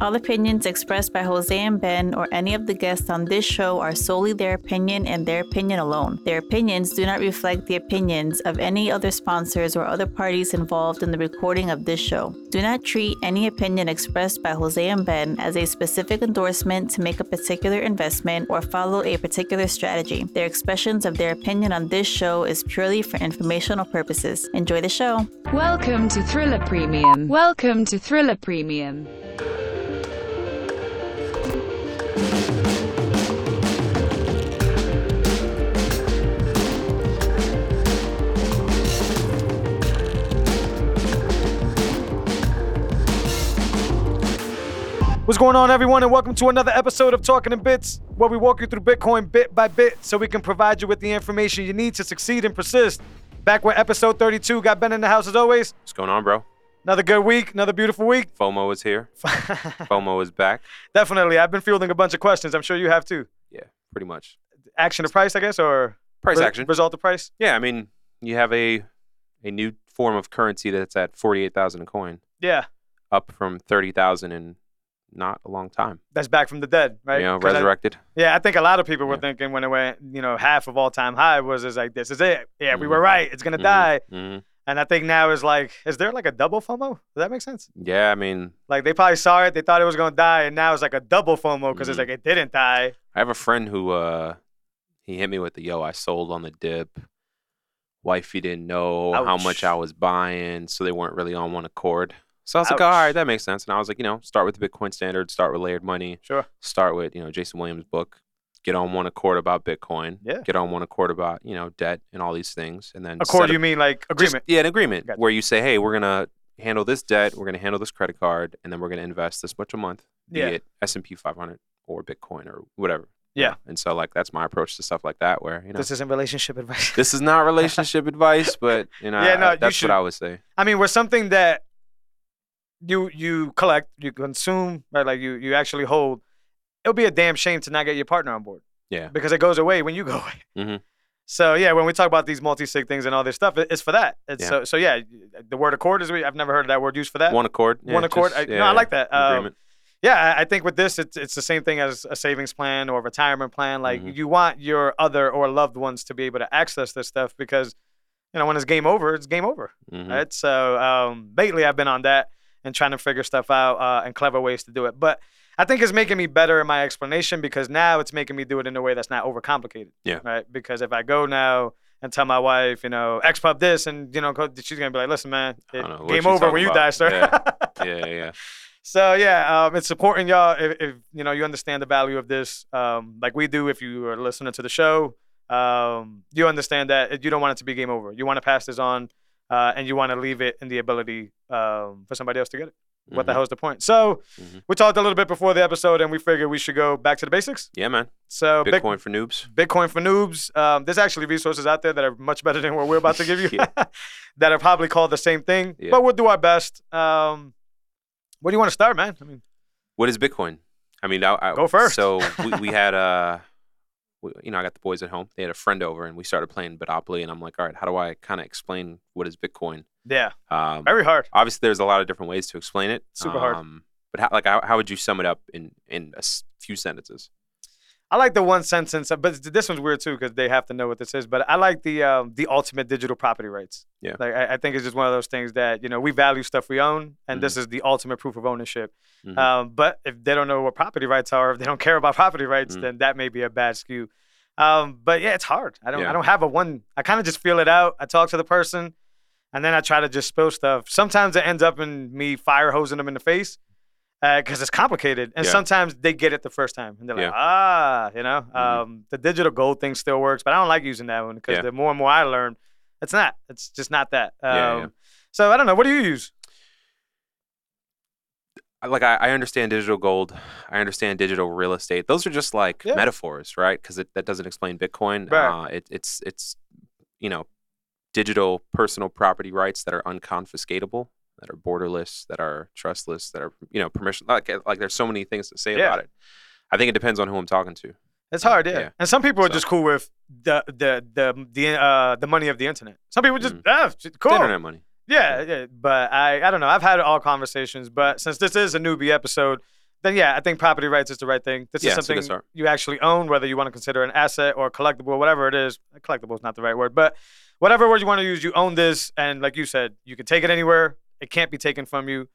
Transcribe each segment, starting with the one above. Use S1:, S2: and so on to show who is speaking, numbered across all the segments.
S1: All opinions expressed by Jose and Ben or any of the guests on this show are solely their opinion and their opinion alone. Their opinions do not reflect the opinions of any other sponsors or other parties involved in the recording of this show. Do not treat any opinion expressed by Jose and Ben as a specific endorsement to make a particular investment or follow a particular strategy. Their expressions of their opinion on this show is purely for informational purposes. Enjoy the show.
S2: Welcome to Thriller Premium. Welcome to Thriller Premium.
S3: What's going on, everyone, and welcome to another episode of Talking in Bits, where we walk you through Bitcoin bit by bit so we can provide you with the information you need to succeed and persist. Back with episode 32, got Ben in the house as always.
S4: What's going on, bro?
S3: Another good week, another beautiful week.
S4: FOMO is here. FOMO is back.
S3: Definitely, I've been fielding a bunch of questions. I'm sure you have too.
S4: Yeah, pretty much.
S3: Action to price, I guess, or
S4: Price
S3: re-
S4: action.
S3: result to price.
S4: Yeah, I mean, you have a a new form of currency that's at forty eight thousand a coin,
S3: Yeah,
S4: up from thirty thousand in not a long time.
S3: that's back from the dead, right?
S4: You know,
S3: 'Cause I-
S4: resurrected.
S3: yeah, I think a lot of people were
S4: Yeah.
S3: thinking when it went, you know, half of all time high was is like this is it. Yeah, we
S4: Mhm.
S3: were right. It's gonna
S4: Mhm,
S3: die.
S4: mhm.
S3: And I think now is like, is there like a double FOMO? Does that make sense?
S4: Yeah, I mean,
S3: Like they probably saw it, they thought it was gonna die, and now it's like a double FOMO because it's
S4: Mhm.
S3: like it didn't die.
S4: I have a friend who uh he hit me with the yo, I sold on the dip. Wifey didn't know how much I was buying, so they weren't really on one accord. So I was like,
S3: oh,
S4: all right, that makes sense. And I was like, you know, start with the Bitcoin standard, start with layered money.
S3: Sure.
S4: start with you know Jason Williams' book, get on one accord about Bitcoin,
S3: Yeah.
S4: get on one accord about you know debt and all these things, and then
S3: Accord,
S4: set
S3: you mean like
S4: just-
S3: agreement?
S4: yeah, an agreement
S3: Gotcha.
S4: where you say, hey, we're gonna handle this debt, we're gonna handle this credit card, and then we're gonna invest this much a month, be it S and P 500 or Bitcoin or whatever.
S3: Yeah.
S4: And so like that's my approach to stuff like that, where you know
S3: This isn't relationship advice.
S4: this is not relationship advice, but you know
S3: Yeah, no,
S4: I-
S3: you
S4: that's
S3: should-
S4: what I would say.
S3: I mean, we're something that you you collect, you consume, right? Like you you actually hold. It'll be a damn shame to not get your partner on board.
S4: Yeah.
S3: Because it goes away when you go away.
S4: Mhm.
S3: So yeah, when we talk about these multi-sig things and all this stuff, it's for that. It's
S4: Yeah.
S3: so so yeah. The word accord is what I've never heard of that word used for that.
S4: One accord. yeah,
S3: One accord.
S4: just-
S3: I,
S4: yeah,
S3: no, I like that.
S4: Agreement.
S3: Yeah, I- think with this, it's it's the same thing as a savings plan or a retirement plan. Like
S4: Mhm.
S3: you want your other or loved ones to be able to access this stuff because, you know, when it's game over, it's game over,
S4: Mhm.
S3: right? So um, lately, I've been on that and trying to figure stuff out uh, and clever ways to do it. But I think it's making me better in my explanation because now it's making me do it in a way that's not overcomplicated.
S4: Yeah.
S3: Right. Because if I go now and tell my wife, you know, X pub this, and you know, she's gonna be like, "Listen, man, it-
S4: know
S3: game over when you
S4: about."
S3: die, sir."
S4: Yeah. yeah, yeah, yeah.
S3: So yeah, um, it's supporting y'all if, if you know you understand the value of this, um, like we do. If you are listening to the show, um, you understand that you don't want it to be game over. You want to pass this on, uh, and you want to leave it in the ability um, for somebody else to get it. What the
S4: hell
S3: is the point? So
S4: Mhm.
S3: we talked a little bit before the episode, and we figured we should go back to the basics.
S4: Yeah, man.
S3: So Bit-
S4: Bitcoin for noobs.
S3: Bitcoin for noobs. Um, there's actually resources out there that are much better than what we're about to give you, that are probably called the same thing.
S4: Yeah.
S3: But we'll do our best. Um, where do you want to start, man? I mean,
S4: What is Bitcoin? I mean, I, I,
S3: Go first.
S4: So we, we had uh, we, you know, I got the boys at home. They had a friend over, and we started playing Monopoly. And I'm like, all right, how do I kind of explain what is Bitcoin?
S3: yeah,
S4: Um,
S3: very hard.
S4: obviously, there's a lot of different ways to explain it.
S3: Super hard.
S4: Um, but how, like, how, how would you sum it up in in a few sentences?
S3: I like the one sentence, uh, but this one's weird too because they have to know what this is. But I like the um, the ultimate digital property rights.
S4: Yeah.
S3: like I, I think it's just one of those things that you know we value stuff we own, and this is the ultimate proof of ownership.
S4: Mhm.
S3: Um, but if they don't know what property rights are, if they don't care about property rights,
S4: Mhm.
S3: then that may be a bad skew. Um, but yeah, it's hard. I don't I don't have a one. I kind of just feel it out. I talk to the person, and then I try to just spill stuff. Sometimes it ends up in me fire hosing them in the face because it's complicated, and
S4: Yeah.
S3: sometimes they get it the first time, and they're like,
S4: Yeah.
S3: ah, you know.
S4: Mhm.
S3: Um, the digital gold thing still works, but I don't like using that one because
S4: Yeah.
S3: the more and more I learn, it's not. It's just not that. Um. So I don't know. What do you use?
S4: Like I, I understand digital gold, I understand digital real estate. Those are just like metaphors, right? Because that doesn't explain Bitcoin.
S3: Right.
S4: Uh, it, it's it's you know digital personal property rights that are unconfiscatable, that are borderless, that are trustless, that are you know permission. Like like there's so many things to say
S3: Yeah.
S4: about it. I think it depends on who I'm talking to.
S3: It's hard, yeah.
S4: Yeah.
S3: And some people are just cool with the the the the uh the money of the internet. Some people just
S4: Mhm.
S3: ah, cool.
S4: internet money.
S3: Yeah, yeah. But I I don't know. I've had all conversations, but since this is a newbie episode, then yeah, I think property rights is the right thing. This
S4: Yeah,
S3: is
S4: it's a good
S3: something you actually own, whether you want to consider an asset or a collectible, whatever it is. Collectible is not the right word, but whatever word you want to use, you own this, and like you said, you can take it anywhere. It can't be taken from you,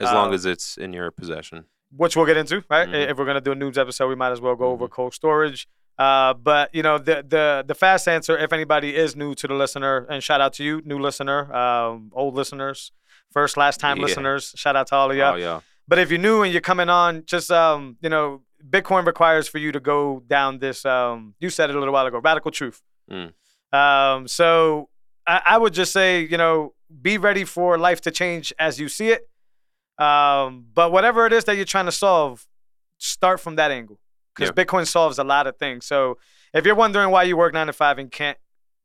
S4: As long
S3: Uh,
S4: as it's in your possession.
S3: which we'll get into, right?
S4: Mhm.
S3: If we're gonna do a news episode, we might as well go over
S4: Mhm.
S3: cold storage. Uh, but you know, the the the fast answer, if anybody is new to the listener, and shout out to you, new listener, um, old listeners, first last time
S4: Yeah.
S3: listeners, shout out to all of y'all.
S4: Oh yeah.
S3: But if you're new and you're coming on, just um, you know, Bitcoin requires for you to go down this. Um, you said it a little while ago, radical truth.
S4: Mm.
S3: Um, so I, I would just say, you know, be ready for life to change as you see it. Um, but whatever it is that you're trying to solve, start from that angle because Bitcoin solves a lot of things. So if you're wondering why you work nine to five and can't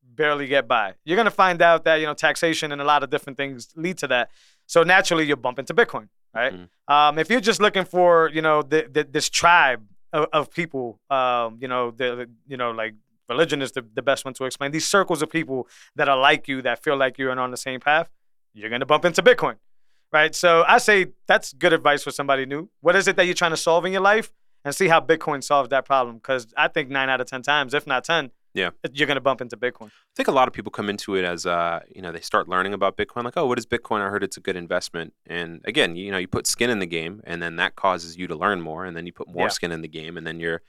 S3: barely get by, you're gonna find out that you know taxation and a lot of different things lead to that. So naturally, you'll bump into Bitcoin, right?
S4: Mhm.
S3: Um, if you're just looking for you know the, the, this tribe of, of people, um, you know the, the you know like religion is the, the best one to explain. These circles of people that are like you, that feel like you and on the same path, you're gonna bump into Bitcoin, right? So I say that's good advice for somebody new. What is it that you're trying to solve in your life, and see how Bitcoin solves that problem? Because I think nine out of ten times, if not ten,
S4: Yeah.
S3: you're gonna bump into Bitcoin.
S4: I think a lot of people come into it as uh, you know, they start learning about Bitcoin, like, oh, what is Bitcoin? I heard it's a good investment. And again, you know, you put skin in the game, and then that causes you to learn more, and then you put more
S3: Yeah.
S4: skin in the game, and then you're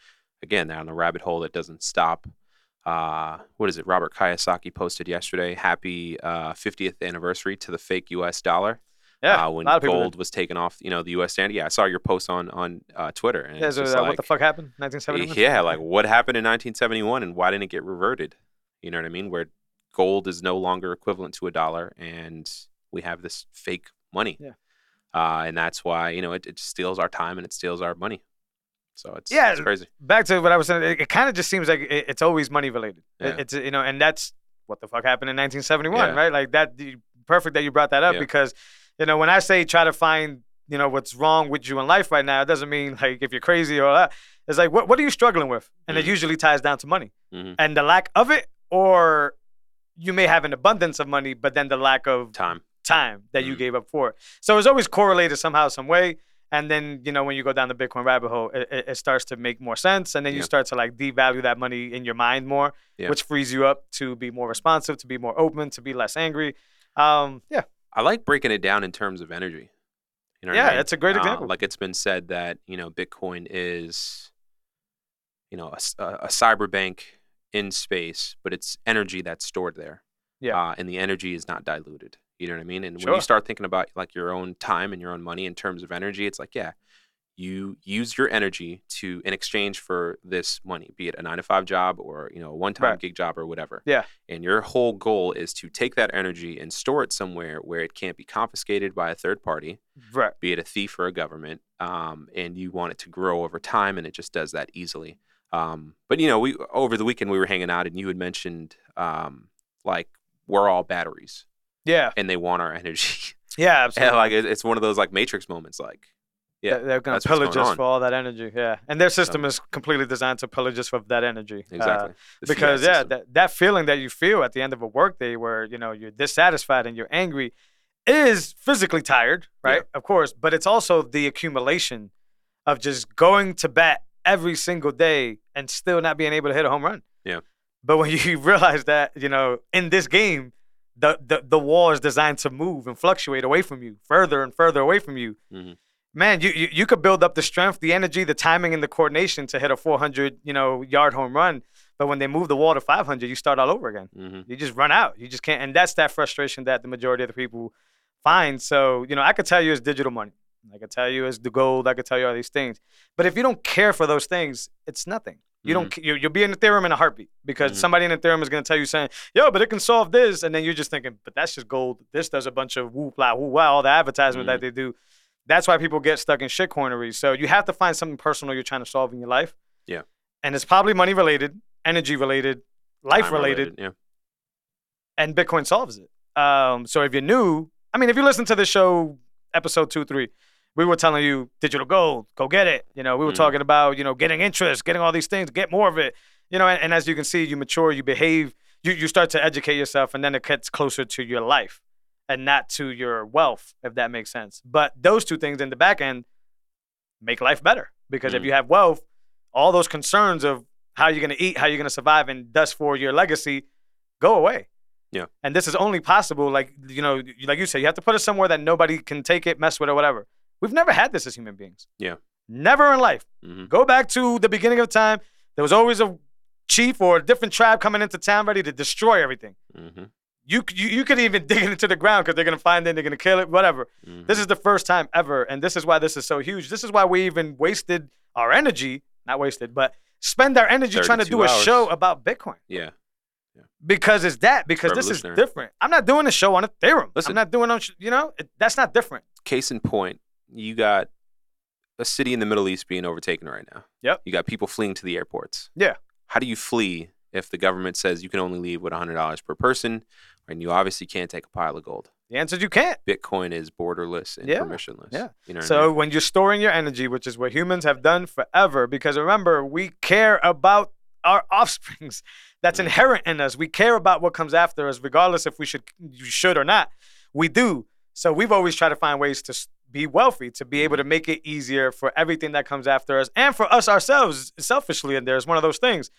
S4: again down the rabbit hole that doesn't stop. Uh, what is it? Robert Kiyosaki posted yesterday. Happy uh, 50th anniversary to the fake U.S. dollar.
S3: Yeah,
S4: uh, when gold was taken off, you know, the U.S. standard. Yeah, I saw your post on on uh, Twitter, and
S3: Yeah, so,
S4: like,
S3: what the fuck happened? 1971.
S4: yeah, like what happened in 1971 and why didn't it get reverted? You know what I mean? Where gold is no longer equivalent to a dollar and we have this fake money.
S3: Yeah.
S4: Uh, and that's why, you know, it, it steals our time and it steals our money. So it's,
S3: Yeah,
S4: it's crazy.
S3: back to what I was saying. It, it kind of just seems like it, it's always money related. It- It's you know, and that's what the fuck happened in 1971,
S4: Yeah.
S3: right? Like that. the- Perfect that you brought that up
S4: Yeah.
S3: because you know when I say try to find you know what's wrong with you in life right now, it doesn't mean like if you're crazy or that. It's like what what are you struggling with, and it
S4: Mhm.
S3: usually ties down to money
S4: Mhm.
S3: and the lack of it, or you may have an abundance of money, but then the lack of
S4: Time.
S3: time that you
S4: Mhm.
S3: gave up for it. So it's always correlated somehow, some way. And then you know when you go down the Bitcoin rabbit hole, it, it, starts to make more sense, and then you
S4: Yeah.
S3: start to like devalue that money in your mind more,
S4: Yeah.
S3: which frees you up to be more responsive, to be more open, to be less angry. Um, yeah,
S4: I like breaking it down in terms of energy. You know what I
S3: Yeah,
S4: mean?
S3: it's a great
S4: Uh,
S3: example.
S4: like it's been said that, you know, Bitcoin is, you know, a- a cyber bank in space, but it's energy that's stored there.
S3: Yeah.
S4: Uh, and the energy is not diluted. You know what I mean? And when you start thinking about like your own time and your own money in terms of energy, it's like, yeah, you use your energy to in exchange for this money, be it a nine to five job or you know a one time
S3: Right.
S4: gig job or whatever.
S3: Yeah.
S4: And your whole goal is to take that energy and store it somewhere where it can't be confiscated by a third party,
S3: right.
S4: be it a thief or a government. Um, and you want it to grow over time, and it just does that easily. Um, but you know, we over the weekend we were hanging out, and you had mentioned um, like we're all batteries,
S3: Yeah,
S4: and they want our energy.
S3: yeah,
S4: and like it's one of those like Matrix moments, like yeah,
S3: They're- going to pillage us for all that energy. Yeah, and their system is completely designed to pillage us for that energy. Uh,
S4: exactly fiat
S3: because yeah,
S4: system.
S3: that, that feeling that you feel at the end of a workday where you know you're dissatisfied and you're angry is physically tired, right?
S4: Yeah.
S3: Of course, but it's also the accumulation of just going to bat every single day and still not being able to hit a home run.
S4: Yeah.
S3: But when you realize that, you know, in this game, the, the the wall is designed to move and fluctuate away from you, further and further away from you.
S4: Mhm.
S3: Man, you, you you could build up the strength, the energy, the timing, and the coordination to hit a 400, you know, yard home run. But when they move the wall to 500, you start all over again.
S4: Mhm.
S3: You just run out. You just can't, and that's that frustration that the majority of the people find. So you know, I could tell you it's digital money. I could tell you it's the gold. I could tell you all these things. But if you don't care for those things, it's nothing. You don't. You, you'll be in Ethereum in a heartbeat because
S4: Mhm.
S3: somebody in Ethereum is going to tell you saying, "Yo, but it can solve this," and then you're just thinking, "But that's just gold. This does a bunch of whoop la whoo wow, all the advertisement that they do." That's why people get stuck in shit corneries. So you have to find something personal you're trying to solve in your life.
S4: Yeah.
S3: And it's probably money related, energy related, life
S4: Time
S3: related,
S4: Yeah.
S3: and Bitcoin solves it. Um, so if you're new, I mean, if you listen to the show, episode two, three, we were telling you digital gold, go get it. You know, we were
S4: Mhm.
S3: talking about, you know, getting interest, getting all these things, get more of it. You know, and, and as you can see, you mature, you behave, you, you start to educate yourself, and then it gets closer to your life and not to your wealth, if that makes sense. But those two things in the back end, make life better. Because if
S4: Mhm.
S3: you have wealth, all those concerns of how you're going to eat, how you're going to survive, and thus for your legacy, go away.
S4: Yeah.
S3: And this is only possible, like you know, like you said, you have to put it somewhere that nobody can take it, mess with it, or whatever. We've never had this as human beings.
S4: Yeah.
S3: Never in life.
S4: hmm
S3: Go back to the beginning of time. There was always a chief or a different tribe coming into town ready to destroy everything.
S4: hmm
S3: You you, you could even dig it into the ground because they're gonna find it, they're gonna kill it, whatever.
S4: hmm
S3: This is the first time ever, and this is why this is so huge. This is why we even wasted our energy, not wasted, but spend our energy trying to
S4: 32
S3: do a show about Bitcoin
S4: Yeah.
S3: because it's that because this is different. I'm not doing a show on Ethereum.
S4: Listen.
S3: I'm not doing on you know it, that's not different.
S4: Case in point, you got a city in the Middle East being overtaken right now.
S3: Yep.
S4: You got people fleeing to the airports.
S3: Yeah.
S4: How do you flee if the government says you can only leave with $100 per person and you obviously can't take a pile of gold?
S3: The answer is you can't.
S4: Bitcoin is borderless and
S3: Yeah,
S4: permissionless.
S3: yeah.
S4: You know what I
S3: So
S4: mean?
S3: when you're storing your energy, which is what humans have done forever, because remember, we care about our offsprings. That's
S4: Mhm.
S3: inherent in us. We care about what comes after us, regardless if we should you should or not. We do. So we've always tried to find ways to be wealthy, to be able to make it easier for everything that comes after us, and for us ourselves, selfishly. And there's one of those things.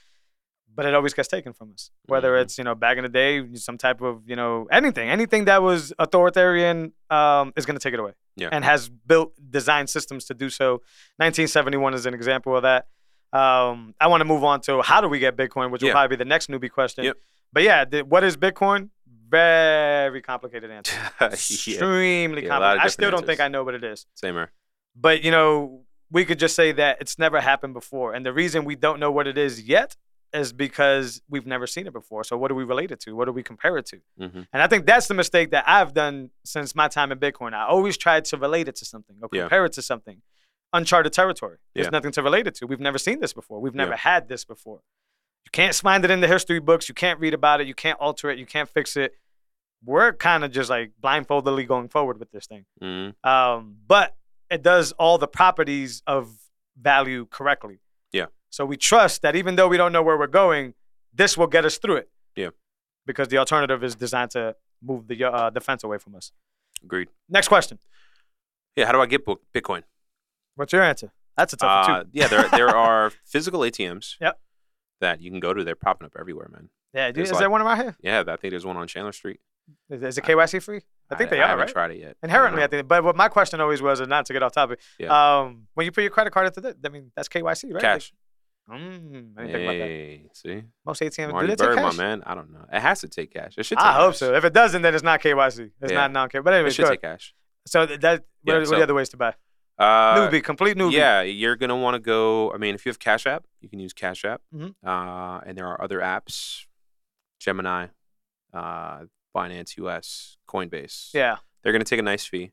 S3: But it always gets taken from us. Whether
S4: Mhm.
S3: it's you know back in the day, some type of you know anything, anything that was authoritarian um, is going to take it away
S4: Yeah.
S3: and has built design systems to do so. 1971 is an example of that. Um, I want to move on to how do we get Bitcoin, which will probably be the next newbie question.
S4: Yep.
S3: But yeah, the, what is Bitcoin? Very complicated answer.
S4: yeah.
S3: Extremely
S4: Yeah, a lot of
S3: complicated. I still don't think. I know what it is.
S4: Same here.
S3: But you know, we could just say that it's never happened before, and the reason we don't know what it is yet is because we've never seen it before. So what do we relate it to? What do we compare it to?
S4: hmm
S3: And I think that's the mistake that I've done since my time in Bitcoin. I always tried to relate it to something or
S4: Yeah.
S3: compare it to something. Uncharted territory. There's
S4: Yeah.
S3: nothing to relate it to. We've never seen this before. We've never
S4: Yeah.
S3: had this before. You can't find it in the history books. You can't read about it. You can't alter it. You can't fix it. We're kind of just like blindfoldedly going forward with this thing.
S4: hmm
S3: Um, but it does all the properties of value correctly.
S4: Yeah.
S3: So we trust that even though we don't know where we're going, this will get us through it.
S4: Yeah.
S3: Because the alternative is designed to move the uh, defense away from us.
S4: Agreed.
S3: Next question.
S4: Yeah. How do I get Bitcoin?
S3: What's your answer? That's a tough one
S4: Uh,
S3: too.
S4: yeah, there there are physical ATMs.
S3: Yep.
S4: That you can go to. They're popping up everywhere, man.
S3: Yeah. dude,
S4: there's
S3: Is
S4: like-
S3: there one around here?
S4: Yeah, I think there's one on Chandler Street.
S3: Is, is it KYC free? I think they
S4: I
S3: are, I
S4: haven't
S3: right?
S4: tried it yet.
S3: Inherently, I,
S4: know.
S3: think. But what my question always was, and not to get off topic,
S4: Yeah.
S3: um, when you put your credit card into that, I mean, that's KYC, right?
S4: Cash.
S3: Like, mm, I didn't think about that.
S4: See,
S3: Most ATMs do
S4: Marty
S3: they take
S4: Bird, my man. I don't know. It has to take cash. It should. Take
S3: I hope
S4: cash.
S3: so. If it doesn't, then it's not KYC. It's
S4: Yeah.
S3: not non-KYC. But
S4: anyway,
S3: It
S4: should take cash.
S3: So th- that
S4: Yeah,
S3: what, are, what are the other ways to buy?
S4: Uh,
S3: newbie, complete newbie.
S4: Yeah, you're gonna want to go. I mean, if you have Cash App, you can use Cash App,
S3: Mhm.
S4: uh, and there are other apps, Gemini, uh, Binance US, Coinbase.
S3: Yeah.
S4: they're gonna take a nice fee.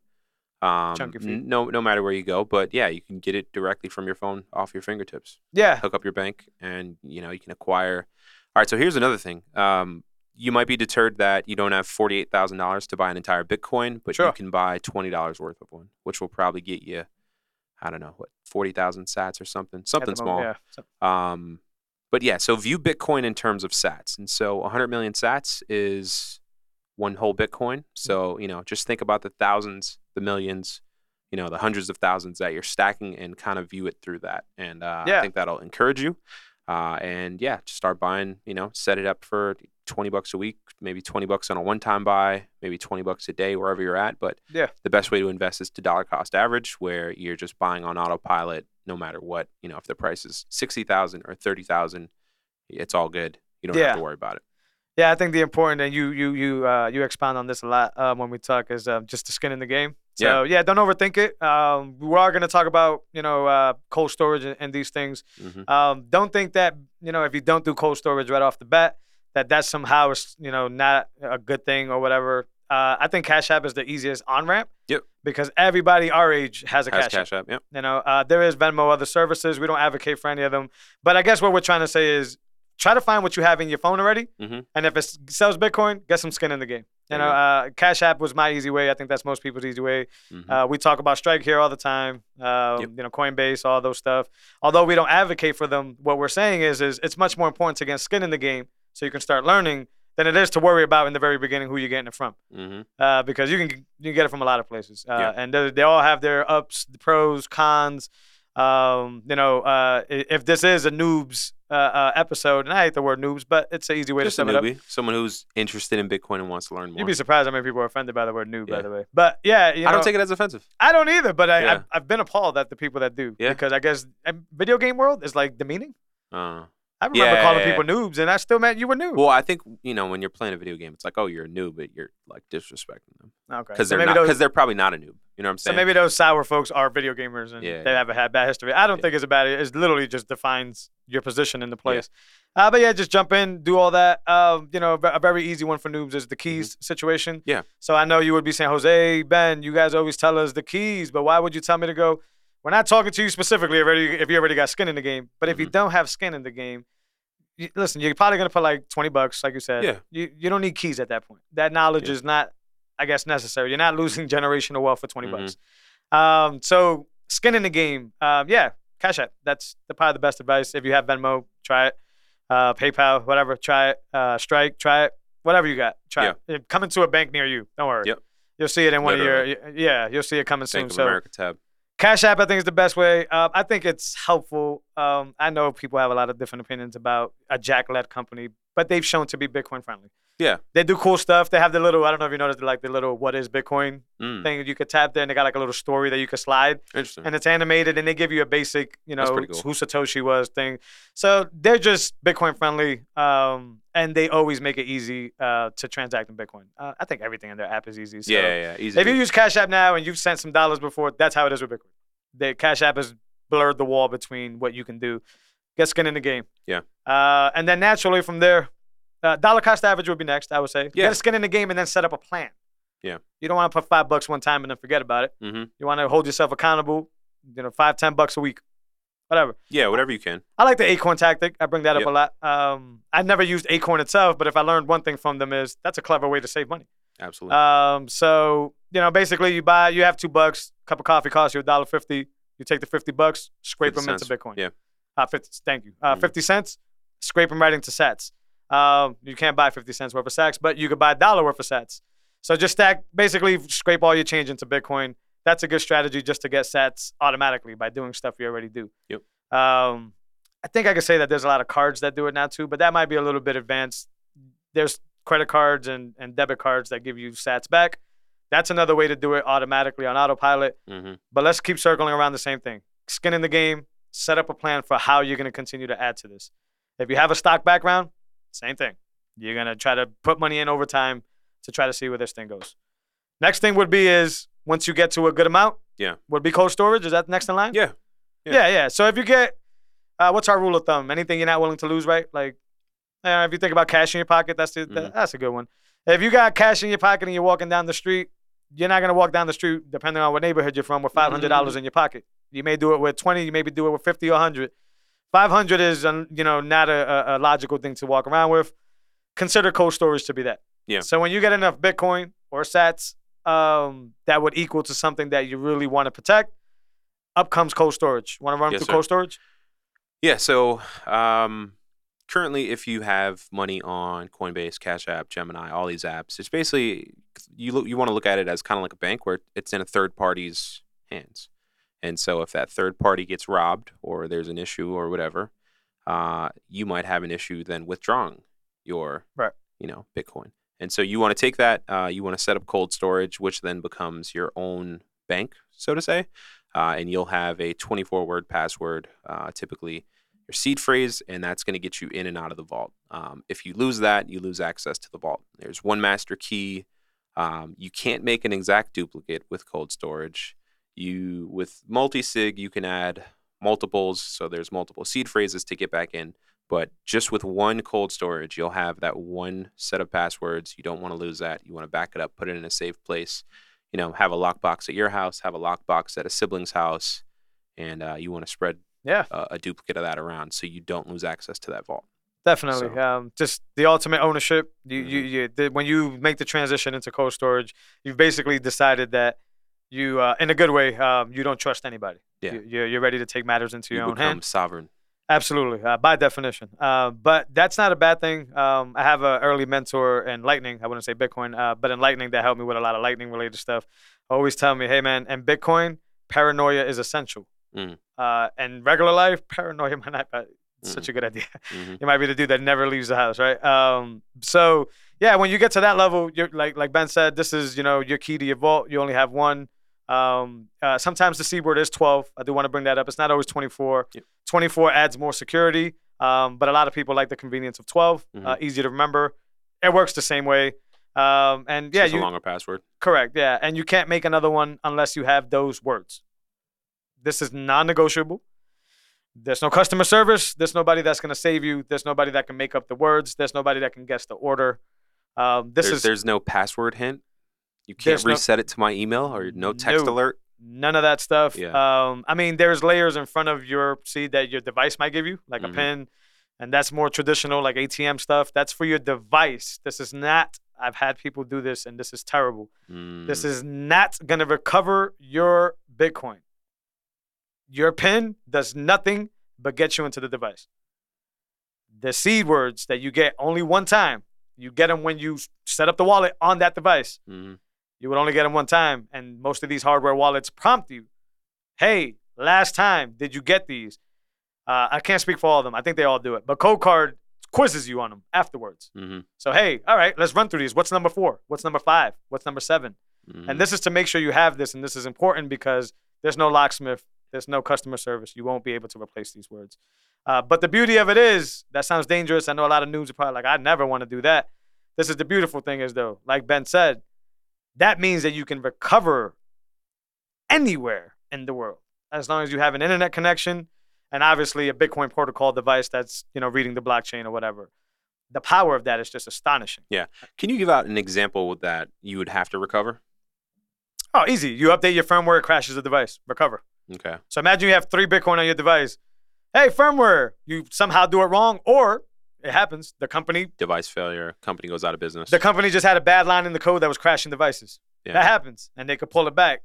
S4: Um,
S3: Chunky fee.
S4: n- No, no matter where you go, but yeah, you can get it directly from your phone, off your fingertips.
S3: Yeah.
S4: Hook up your bank, and you know you can acquire. All right, so here's another thing. Um, you might be deterred that you don't have forty-eight thousand dollars to buy an entire Bitcoin, but
S3: Sure.
S4: you can buy twenty dollars worth of one, which will probably get you, I don't know, what forty thousand Sats or something, something small.
S3: moment, Yeah.
S4: Um, but yeah, so view Bitcoin in terms of Sats, and so 100 million Sats is one whole Bitcoin. So you know, just think about the thousands, the millions, you know, the hundreds of thousands that you're stacking, and kind of view it through that. And uh,
S3: Yeah.
S4: I think that'll encourage you. Uh, and yeah, just start buying. You know, set it up for 20 bucks a week, maybe 20 bucks on a one-time buy, maybe 20 bucks a day, wherever you're at. But
S3: Yeah.
S4: the best way to invest is to dollar cost average, where you're just buying on autopilot, no matter what. You know, if the price is 60,000 or 30,000, it's all good. You don't
S3: Yeah.
S4: have to worry about it.
S3: Yeah, I think the important and you you you uh, you expound on this a lot um, when we talk is um, just the skin in the game. So yeah, don't overthink it. Um, we are going to talk about you know uh, cold storage and, and these things.
S4: hmm
S3: Um, don't think that you know if you don't do cold storage right off the bat that that somehow is you know not a good thing or whatever. Uh, I think Cash App is the easiest on ramp.
S4: Yep.
S3: Because everybody our age has a
S4: Has
S3: Cash,
S4: Cash
S3: App.
S4: App. Yep.
S3: You know, uh, there is Venmo, other services. We don't advocate for any of them. But I guess what we're trying to say is try to find what you have in your phone already.
S4: Mhm.
S3: And if it sells Bitcoin, get some skin in the game. You know, uh, Cash App was my easy way. I think that's most people's easy way.
S4: Mhm.
S3: Uh, we talk about Strike here all the time. Um,
S4: Yep.
S3: You know, Coinbase, all those stuff. Although we don't advocate for them, what we're saying is, is it's much more important to get skin in the game so you can start learning than it is to worry about in the very beginning who you're getting it from.
S4: Mhm.
S3: Uh, because you can you can get it from a lot of places, uh,
S4: Yeah.
S3: and they, they all have their ups, the pros, cons. Um, you know, uh, if this is a noobs uh, uh, episode, and I hate the word noobs, but it's an easy way
S4: Just
S3: to sum it up.
S4: someone who's interested in Bitcoin and wants to learn more.
S3: You'd be surprised how many people are offended by the word noob, by the way. But yeah, you know,
S4: I don't take it as offensive.
S3: I don't either, but I,
S4: Yeah.
S3: I've, I've been appalled at the people that do.
S4: Yeah.
S3: Because I guess video game world is like demeaning.
S4: Uh,
S3: I remember
S4: Yeah,
S3: calling
S4: yeah,
S3: people noobs, and I still meant you were noob.
S4: well, I think you know when you're playing a video game, it's like, oh, you're a noob, but you're like disrespecting them
S3: okay.
S4: because
S3: So
S4: they're not because they're probably not a noob. You know what I'm saying?
S3: So maybe those sour folks are video gamers and
S4: Yeah,
S3: they have a bad history. I don't think it's a bad. It literally just defines your position in the place. Uh, but yeah, just jump in, do all that. Um, you know, a very easy one for noobs is the keys situation.
S4: Mm-hmm. Yeah.
S3: So I know you would be saying, Jose, Ben, you guys always tell us the keys, but why would you tell me to go? We're not talking to you specifically already if you already got skin in the game. But if you
S4: Mhm.
S3: don't have skin in the game, you, listen, you're probably gonna put like twenty bucks, like you said.
S4: Yeah.
S3: You you don't need keys at that point. That knowledge
S4: Yeah.
S3: is not, I guess, necessary. You're not losing generational wealth for 20
S4: Mhm.
S3: bucks. Um, so skin in the game. Um, yeah, Cash App. That's the, probably the best advice. If you have Venmo, try it. Uh, PayPal, whatever, try it. Uh, Strike, try it. Whatever you got, try
S4: Yeah.
S3: it. It- Come into a bank near you. Don't worry.
S4: Yep.
S3: You'll see it in one
S4: Literally.
S3: of your. Yeah, you'll see it coming soon.
S4: Bank of
S3: So
S4: America tab.
S3: Cash App, I think, is the best way. Uh, I think it's helpful. Um, I know people have a lot of different opinions about a Jack-led company, but they've shown to be Bitcoin friendly.
S4: Yeah.
S3: They do cool stuff. They have the little, I don't know if you noticed, like the little "What is Bitcoin"
S4: Mm,
S3: thing you could tap there, and they got like a little story that you could slide,
S4: interesting.
S3: and it's animated, and they give you a basic, you know,
S4: cool.
S3: who Satoshi was thing. So they're just Bitcoin friendly, um, and they always make it easy uh, to transact in Bitcoin. Uh, I think everything in their app is easy. So
S4: yeah, yeah, yeah. Easy.
S3: if you use Cash App now and you've sent some dollars before, that's how it is with Bitcoin. The Cash App has blurred the wall between what you can do. Get skin in the game.
S4: Yeah.
S3: Uh, and then naturally from there, uh, dollar cost average would be next. I would say.
S4: Yeah.
S3: Get a skin in the game and then set up a plan.
S4: Yeah.
S3: You don't want to put five bucks one time and then forget about it.
S4: Mhm.
S3: You want to hold yourself accountable. You know, five, ten bucks a week, whatever.
S4: yeah, whatever you can.
S3: I like the Acorn tactic. I bring that up a lot. Um, I never used Acorn itself, but if I learned one thing from them is that's a clever way to save money.
S4: Absolutely.
S3: Um, so you know, basically, you buy, you have two bucks. Cup of coffee costs you a dollar fifty. You take the fifty bucks, scrape
S4: 50
S3: them into. Bitcoin.
S4: Yeah.
S3: Uh, fifty. Thank you. Uh,
S4: Mhm.
S3: fifty cents. Scrape them right into Sats. Um, you can't buy fifty cents worth of Sats, but you could buy a dollar worth of Sats. So just stack, basically, scrape all your change into Bitcoin. That's a good strategy just to get Sats automatically by doing stuff you already do.
S4: Yep.
S3: Um, I think I could say that there's a lot of cards that do it now too, but that might be a little bit advanced. There's credit cards and, and debit cards that give you Sats back. That's another way to do it automatically on autopilot.
S4: hmm
S3: But let's keep circling around the same thing. Skin in the game, set up a plan for how you're going to continue to add to this. If you have a stock background, same thing. You're going to try to put money in over time to try to see where this thing goes. Next thing would be is once you get to a good amount,
S4: Yeah.
S3: would be cold storage. Is that next in line?
S4: Yeah. Yeah.
S3: Yeah, yeah. So if you get, uh, what's our rule of thumb? Anything you're not willing to lose, right? Like, uh, if you think about cash in your pocket, that's the,
S4: Mhm.
S3: that's a good one. If you got cash in your pocket and you're walking down the street, you're not gonna walk down the street, depending on what neighborhood you're from, with five hundred dollars
S4: Mm-hmm.
S3: in your pocket. You may do it with twenty. You maybe do it with fifty or hundred. Five hundred is, you know, not a, a, a logical thing to walk around with. Consider cold storage to be that.
S4: Yeah.
S3: So when you get enough Bitcoin or Sats um, that would equal to something that you really want to protect, up comes cold storage. Want to run
S4: Yes,
S3: through
S4: sir.
S3: cold storage?
S4: Yeah. So um, currently, if you have money on Coinbase, Cash App, Gemini, all these apps, it's basically you look, you want to look at it as kind of like a bank where it's in a third party's hands. And so, if that third party gets robbed or there's an issue or whatever, uh, you might have an issue then withdrawing your
S3: Right.
S4: you know Bitcoin. And so you want to take that, uh, you want to set up cold storage, which then becomes your own bank, so to say, uh, and you'll have a 24-word password, uh, typically your seed phrase, and that's going to get you in and out of the vault. Um, if you lose that, you lose access to the vault. There's one master key. Um, you can't make an exact duplicate with cold storage. You with multi-sig, you can add multiples, so there's multiple seed phrases to get back in. But just with one cold storage, you'll have that one set of passwords. You don't want to lose that. You want to back it up, put it in a safe place. You know, have a lockbox at your house, have a lockbox at a sibling's house, and uh, you want to spread
S3: Yeah,
S4: a, a duplicate of that around so you don't lose access to that vault.
S3: definitely.
S4: So-
S3: Um, just the ultimate ownership. You, you, you, the, when you make the transition into cold storage, you've basically decided that you, uh, in a good way, um, you don't trust anybody.
S4: Yeah.
S3: You, you're, you're ready to take matters into
S4: You
S3: your own hands.
S4: sovereign.
S3: Absolutely, uh, by definition. Uh, but that's not a bad thing. Um, I have an early mentor in Lightning. I wouldn't say Bitcoin, uh, but in Lightning that helped me with a lot of Lightning related stuff. Always tell me, hey man, in Bitcoin, paranoia is essential.
S4: Mm.
S3: Uh, and regular life, paranoia might not be such a good idea.
S4: hmm
S3: You might be the dude that never leaves the house, right? Um, so yeah, when you get to that level, you're like like Ben said, this is you know your key to your vault. You only have one. Um, uh, sometimes the seed word is 12. I do want to bring that up. It's not always 24.
S4: Yep.
S3: 24 adds more security, um, but a lot of people like the convenience of 12. Uh,
S4: Mhm.
S3: easy to remember. It works the same way. Um, and yeah, you
S4: a longer password.
S3: correct. Yeah, and you can't make another one unless you have those words. This is non-negotiable. There's no customer service. There's nobody that's going to save you. There's nobody that can make up the words. There's nobody that can guess the order. Um, this
S4: there's,
S3: is
S4: there's no password hint. You can't
S3: There's no-
S4: reset it to my email or no text
S3: No.
S4: alert.
S3: none of that stuff.
S4: Yeah.
S3: Um, I mean, there's layers in front of your seed that your device might give you, like
S4: Mhm.
S3: a pin, and that's more traditional, like ATM stuff. That's for your device. This is not. I've had people do this, and this is terrible. This
S4: Mm,
S3: is not going to recover your Bitcoin. Your PIN does nothing but get you into the device. The seed words that you get only one time, you get them when you set up the wallet on that device.
S4: mhm.
S3: You would only get them one time. And most of these hardware wallets prompt you hey, last time, did you get these? Uh, I can't speak for all of them. I think they all do it. But Coldcard quizzes you on them afterwards.
S4: Mhm.
S3: So, hey, all right, let's run through these. What's number four? What's number five? What's number seven?
S4: Mhm.
S3: And this is to make sure you have this, and this is important because there's no locksmith, there's no customer service. You won't be able to replace these words. Uh, but the beauty of it is, that sounds dangerous. I know a lot of noobs are probably like, I never want to do that. This is the beautiful thing is though, like Ben said, that means that you can recover anywhere in the world as long as you have an internet connection and obviously a Bitcoin protocol device that's you know reading the blockchain or whatever. The power of that is just astonishing. Yeah.
S4: Can you give out an example that you would have to recover?
S3: Oh, easy. You update your firmware, it crashes the device, recover.
S4: Okay.
S3: So imagine you have three Bitcoin on your device. Hey, firmware, you somehow do it wrong, or it happens. The company,
S4: Device failure. Company goes out of business.
S3: the company just had a bad line in the code that was crashing devices.
S4: Yeah.
S3: That happens, and they could pull it back.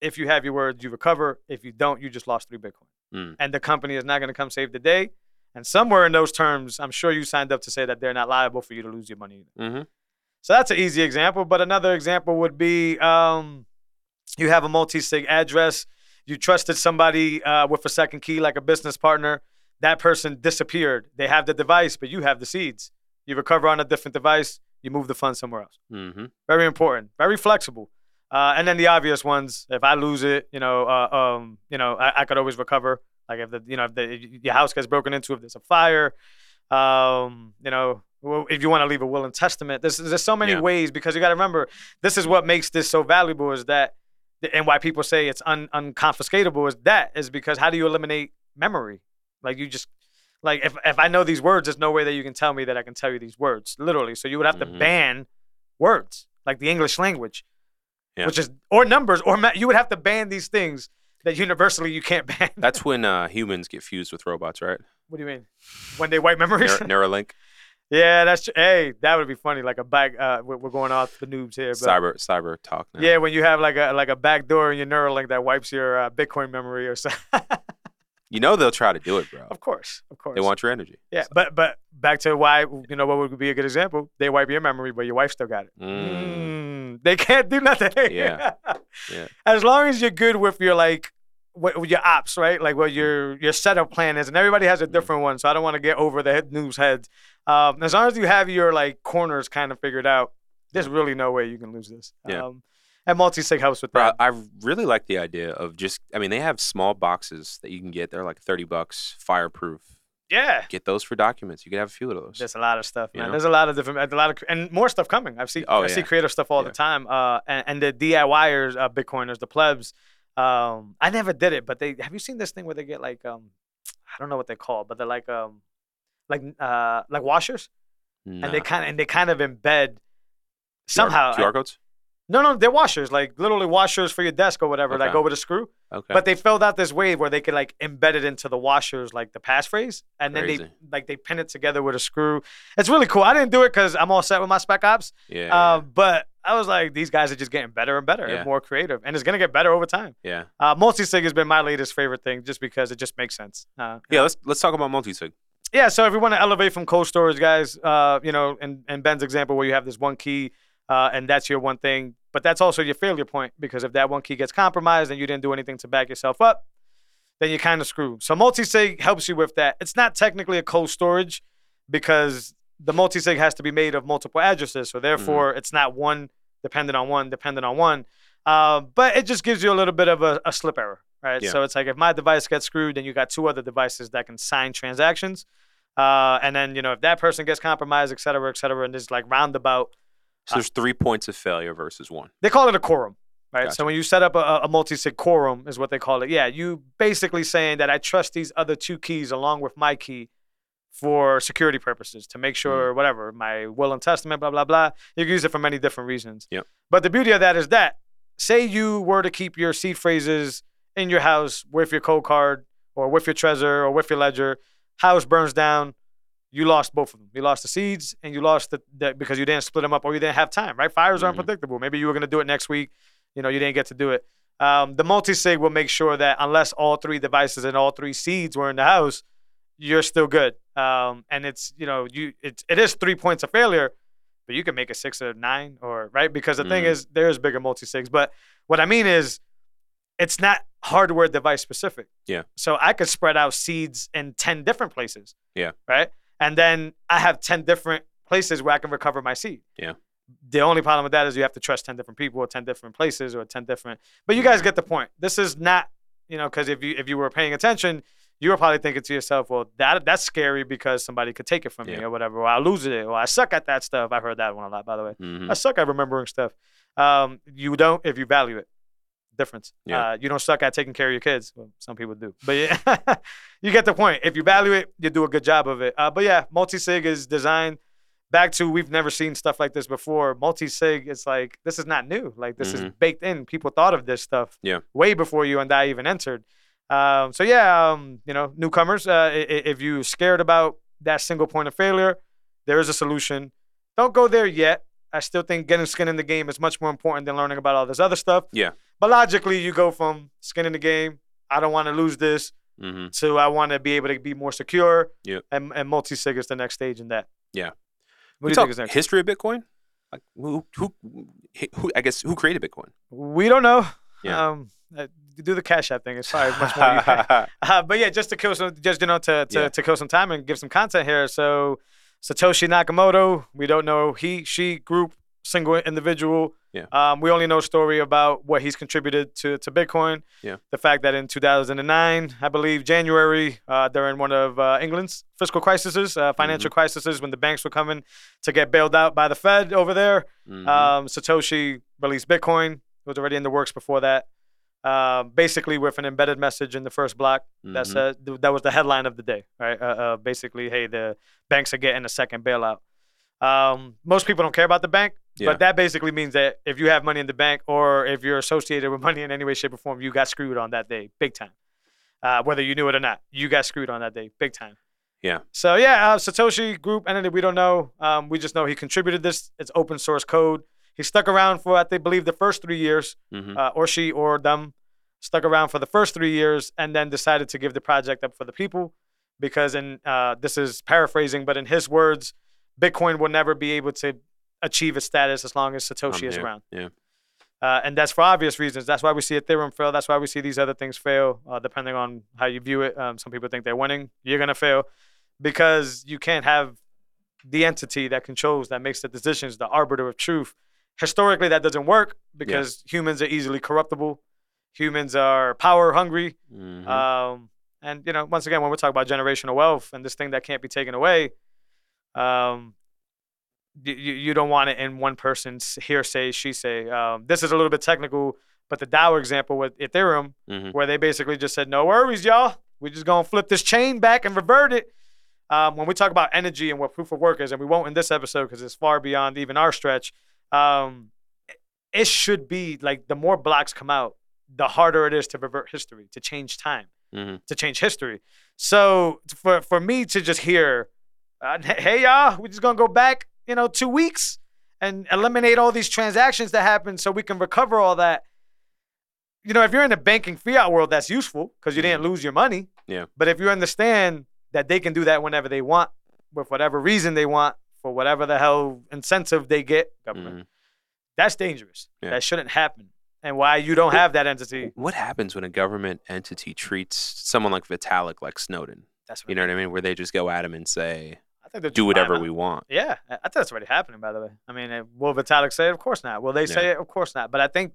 S3: If you have your words, you recover. If you don't, you just lost three Bitcoin.
S4: Mm.
S3: And the company is not going to come save the day. And somewhere in those terms, I'm sure you signed up to say that they're not liable for you to lose your money. either.
S4: hmm
S3: So that's an easy example. But another example would be um, you have a multi sig address. You trusted somebody uh, with a second key, like a business partner. That person disappeared. They have the device, but you have the seeds. You recover on a different device. You move the funds somewhere else.
S4: hmm
S3: Very important. Very flexible. Uh, and then the obvious ones. If I lose it, you know, uh, um, you know, I, I could always recover. Like if the, you know, if, the, if your house gets broken into, if there's a fire, um, you know, if you want to leave a will and testament, there's there's so many
S4: Yeah.
S3: ways because you got to remember, this is what makes this so valuable is that, and why people say it's un, unconfiscatable is that is because how do you eliminate memory? Like you just like if if I know these words, there's no way that you can tell me that I can tell you these words literally. So you would have to
S4: Mhm.
S3: ban words like the English language,
S4: Yeah.
S3: which is or numbers or ma- you would have to ban these things that universally you can't ban.
S4: That's when uh, humans get fused with robots, right?
S3: what do you mean? When they wipe memories?
S4: Neur- Neuralink,
S3: yeah, that's tr- hey, that would be funny. Like a back. Uh, we're, we're going off the noobs here, but
S4: cyber cyber talk. Now.
S3: yeah, when you have like a like a back door in your Neuralink that wipes your uh, Bitcoin memory or something.
S4: You know they'll try to do it, bro.
S3: of course, of course.
S4: They want your energy.
S3: Yeah, but but back to why you know what would be a good example? They wipe your memory, but your wife still got it.
S4: Mm.
S3: Mm, they can't do nothing.
S4: Yeah. Yeah.
S3: As long as you're good with your like what your ops, right? Like what your your setup plan is, and everybody has a different one. So I don't want to get over the head, news heads. Um, as long as you have your like corners kind of figured out, there's really no way you can lose this.
S4: Yeah.
S3: Um, and multi-sig helps with that.
S4: I really like the idea of just. I mean, they have small boxes that you can get. They're like thirty bucks, fireproof.
S3: yeah.
S4: Get those for documents. You can have a few of those.
S3: There's a lot of stuff,
S4: You
S3: man.
S4: know?
S3: There's a lot of different, a lot of, and more stuff coming. I've seen,
S4: Oh,
S3: I see creative stuff all
S4: Yeah.
S3: the time. Uh, and, and the DIYers, uh, Bitcoiners, the plebs. Um, I never did it, but they have you seen this thing where they get like, um, I don't know what they call, it, but they're like, um, like, uh, like washers, and they kind of, and they kind of embed somehow.
S4: QR codes.
S3: no, no, they're washers, like literally washers for your desk or whatever, that
S4: Okay.
S3: go with a screw.
S4: Okay.
S3: But they filled out this way where they could like embed it into the washers, like the passphrase, and then they like they pin it together with a screw. It's really cool. I didn't do it because I'm all set with my spec ops,
S4: yeah.
S3: uh, but I was like, these guys are just getting better and better
S4: Yeah.
S3: and more creative, and it's gonna get better over time.
S4: yeah.
S3: Uh, multi-sig has been my latest favorite thing, just because it just makes sense. Uh,
S4: Yeah. Let's let's talk about multi-sig.
S3: yeah, so if you want to elevate from cold storage, guys, uh, you know, in, in Ben's example where you have this one key uh, and that's your one thing, but that's also your failure point because if that one key gets compromised and you didn't do anything to back yourself up, then you're kind of screw. So multi-sig helps you with that. It's not technically a cold storage because the multi-sig has to be made of multiple addresses. So therefore, it's not one dependent on one, dependent on one. Uh, but it just gives you a little bit of a, a slip error, right?
S4: Yeah.
S3: So it's like if my device gets screwed, then you got two other devices that can sign transactions. Uh, and then, you know, if that person gets compromised, et cetera, et cetera, and there's like roundabout,
S4: So there's three points of failure versus one.
S3: they call it a quorum, right?
S4: Gotcha.
S3: So when you set up a, a multi-sig quorum is what they call it. Yeah, you basically saying that I trust these other two keys along with my key for security purposes to make
S4: Mm.
S3: sure whatever my will and testament, blah blah blah. You can use it for many different reasons.
S4: Yep.
S3: But the beauty of that is that say you were to keep your seed phrases in your house with your Coldcard or with your Trezor or with your ledger, house burns down. You lost both of them. You lost the seeds and you lost the, the because you didn't split them up or you didn't have time. Right? Fires are
S4: Mhm.
S3: unpredictable. Maybe you were going to do it next week. You know, you didn't get to do it. Um, the multi-sig will make sure that unless all three devices and all three seeds were in the house, you're still good. Um, and it's you know you it, it is three points of failure, but you can make a six or nine or right because the thing
S4: Mhm.
S3: is there's bigger multi-sigs. But what I mean is, it's not hardware device specific.
S4: Yeah.
S3: So I could spread out seeds in ten different places.
S4: Yeah.
S3: Right. And then I have ten different places where I can recover my seed.
S4: Yeah.
S3: The only problem with that is you have to trust ten different people or ten different places or ten different. But you guys get the point. This is not you know because if you if you were paying attention. You were probably thinking to yourself, "Well, that that's scary because somebody could take it from me or whatever, or I'll lose it, or I suck at that stuff." I've heard that one a lot, by the way.
S4: Mhm.
S3: I suck at remembering stuff. Um, you don't if you value it. Difference.
S4: Yeah.
S3: Uh, you don't suck at taking care of your kids. Well, some people do, but yeah, you get the point. If you value it, you do a good job of it. Uh, but yeah, multi sig is designed back to we've never seen stuff like this before. Multi sig, it's like this is not new. Like this is
S4: Mhm.
S3: baked in. People thought of this stuff
S4: Yeah.
S3: way before you and I even entered. Um, so yeah, um, you know, newcomers, uh, if you're scared about that single point of failure, there is a solution. Don't go there yet. I still think getting skin in the game is much more important than learning about all this other stuff.
S4: Yeah.
S3: But logically, you go from skin in the game, I don't want to lose this,
S4: Mhm.
S3: to I want to be able to be more secure.
S4: Yep.
S3: And, and multi sig is the next stage in that.
S4: Yeah.
S3: What
S4: We
S3: do you
S4: talk
S3: think is next?
S4: history of Bitcoin. Like who, who, who, I guess who created Bitcoin?
S3: We don't know.
S4: Yeah.
S3: Um, uh, do the cash app thing. It's probably much more. you pay. Uh, but yeah, just to kill some, just you know, to to,
S4: Yeah.
S3: to kill some time and give some content here. So Satoshi Nakamoto, we don't know he, she, group, single individual.
S4: Yeah.
S3: Um, we only know story about what he's contributed to to Bitcoin.
S4: Yeah.
S3: The fact that in 2009, I believe January, uh, during one of uh, England's fiscal crises, uh, financial crises, when the banks were coming to get bailed out by the Fed over there,
S4: Mhm.
S3: um, Satoshi released Bitcoin. It was already in the works before that. Um, basically, with an embedded message in the first block that
S4: Mhm.
S3: said th- that was the headline of the day, right? Uh, uh, basically, hey, the banks are getting a second bailout. Um, most people don't care about the bank,
S4: Yeah.
S3: but that basically means that if you have money in the bank or if you're associated with money in any way, shape, or form, you got screwed on that day, big time. Uh, whether you knew it or not, you got screwed on that day, big time.
S4: Yeah.
S3: So yeah, uh, Satoshi Group entity, we don't know. Um, we just know he contributed this. It's open source code. He stuck around for, I think, believe the first three years,
S4: Mhm.
S3: uh, or she or them, stuck around for the first three years, and then decided to give the project up for the people, because in uh, this is paraphrasing, but in his words, Bitcoin will never be able to achieve its status as long as Satoshi
S4: I'm
S3: is
S4: here.
S3: around.
S4: Yeah.
S3: Uh, and that's for obvious reasons. That's why we see Ethereum fail. That's why we see these other things fail, uh, depending on how you view it. Um, some people think they're winning. You're gonna fail because you can't have the entity that controls, that makes the decisions, the arbiter of truth. Historically, that doesn't work because humans are easily corruptible. Humans are power hungry.
S4: Mhm.
S3: Um, and you know, once again, when we're talking about generational wealth and this thing that can't be taken away, um, you, you don't want it in one person's hearsay, she say. Um, this is a little bit technical, but the DAO example with Ethereum,
S4: Mhm.
S3: where they basically just said, "No worries, y'all. We're just gonna flip this chain back and revert it." Um, when we talk about energy and what proof of work is, and we won't in this episode because it's far beyond even our stretch. Um, it should be like the more blocks come out, the harder it is to revert history, to change time
S4: Mhm.
S3: to change history. So for for me to just hear, uh, hey y'all, we're just gonna go back, you know, two weeks and eliminate all these transactions that happen, so we can recover all that. You know, if you're in the banking fiat world, that's useful because you didn't lose your money.
S4: Yeah.
S3: But if you understand that they can do that whenever they want, with whatever reason they want, for whatever the hell incentive they get, government
S4: Mhm.
S3: that's dangerous.
S4: Yeah.
S3: That shouldn't happen. and why you don't have that entity.
S4: What happens when a government entity treats someone like Vitalik like Snowden?
S3: That's
S4: You know what I mean? Where they just go at him and say,
S3: I think they're
S4: do whatever we want.
S3: Yeah, I think that's already happening. By the way, I mean, will Vitalik say it? Of course not. Will they say
S4: Yeah.
S3: it? Of course not. But I think,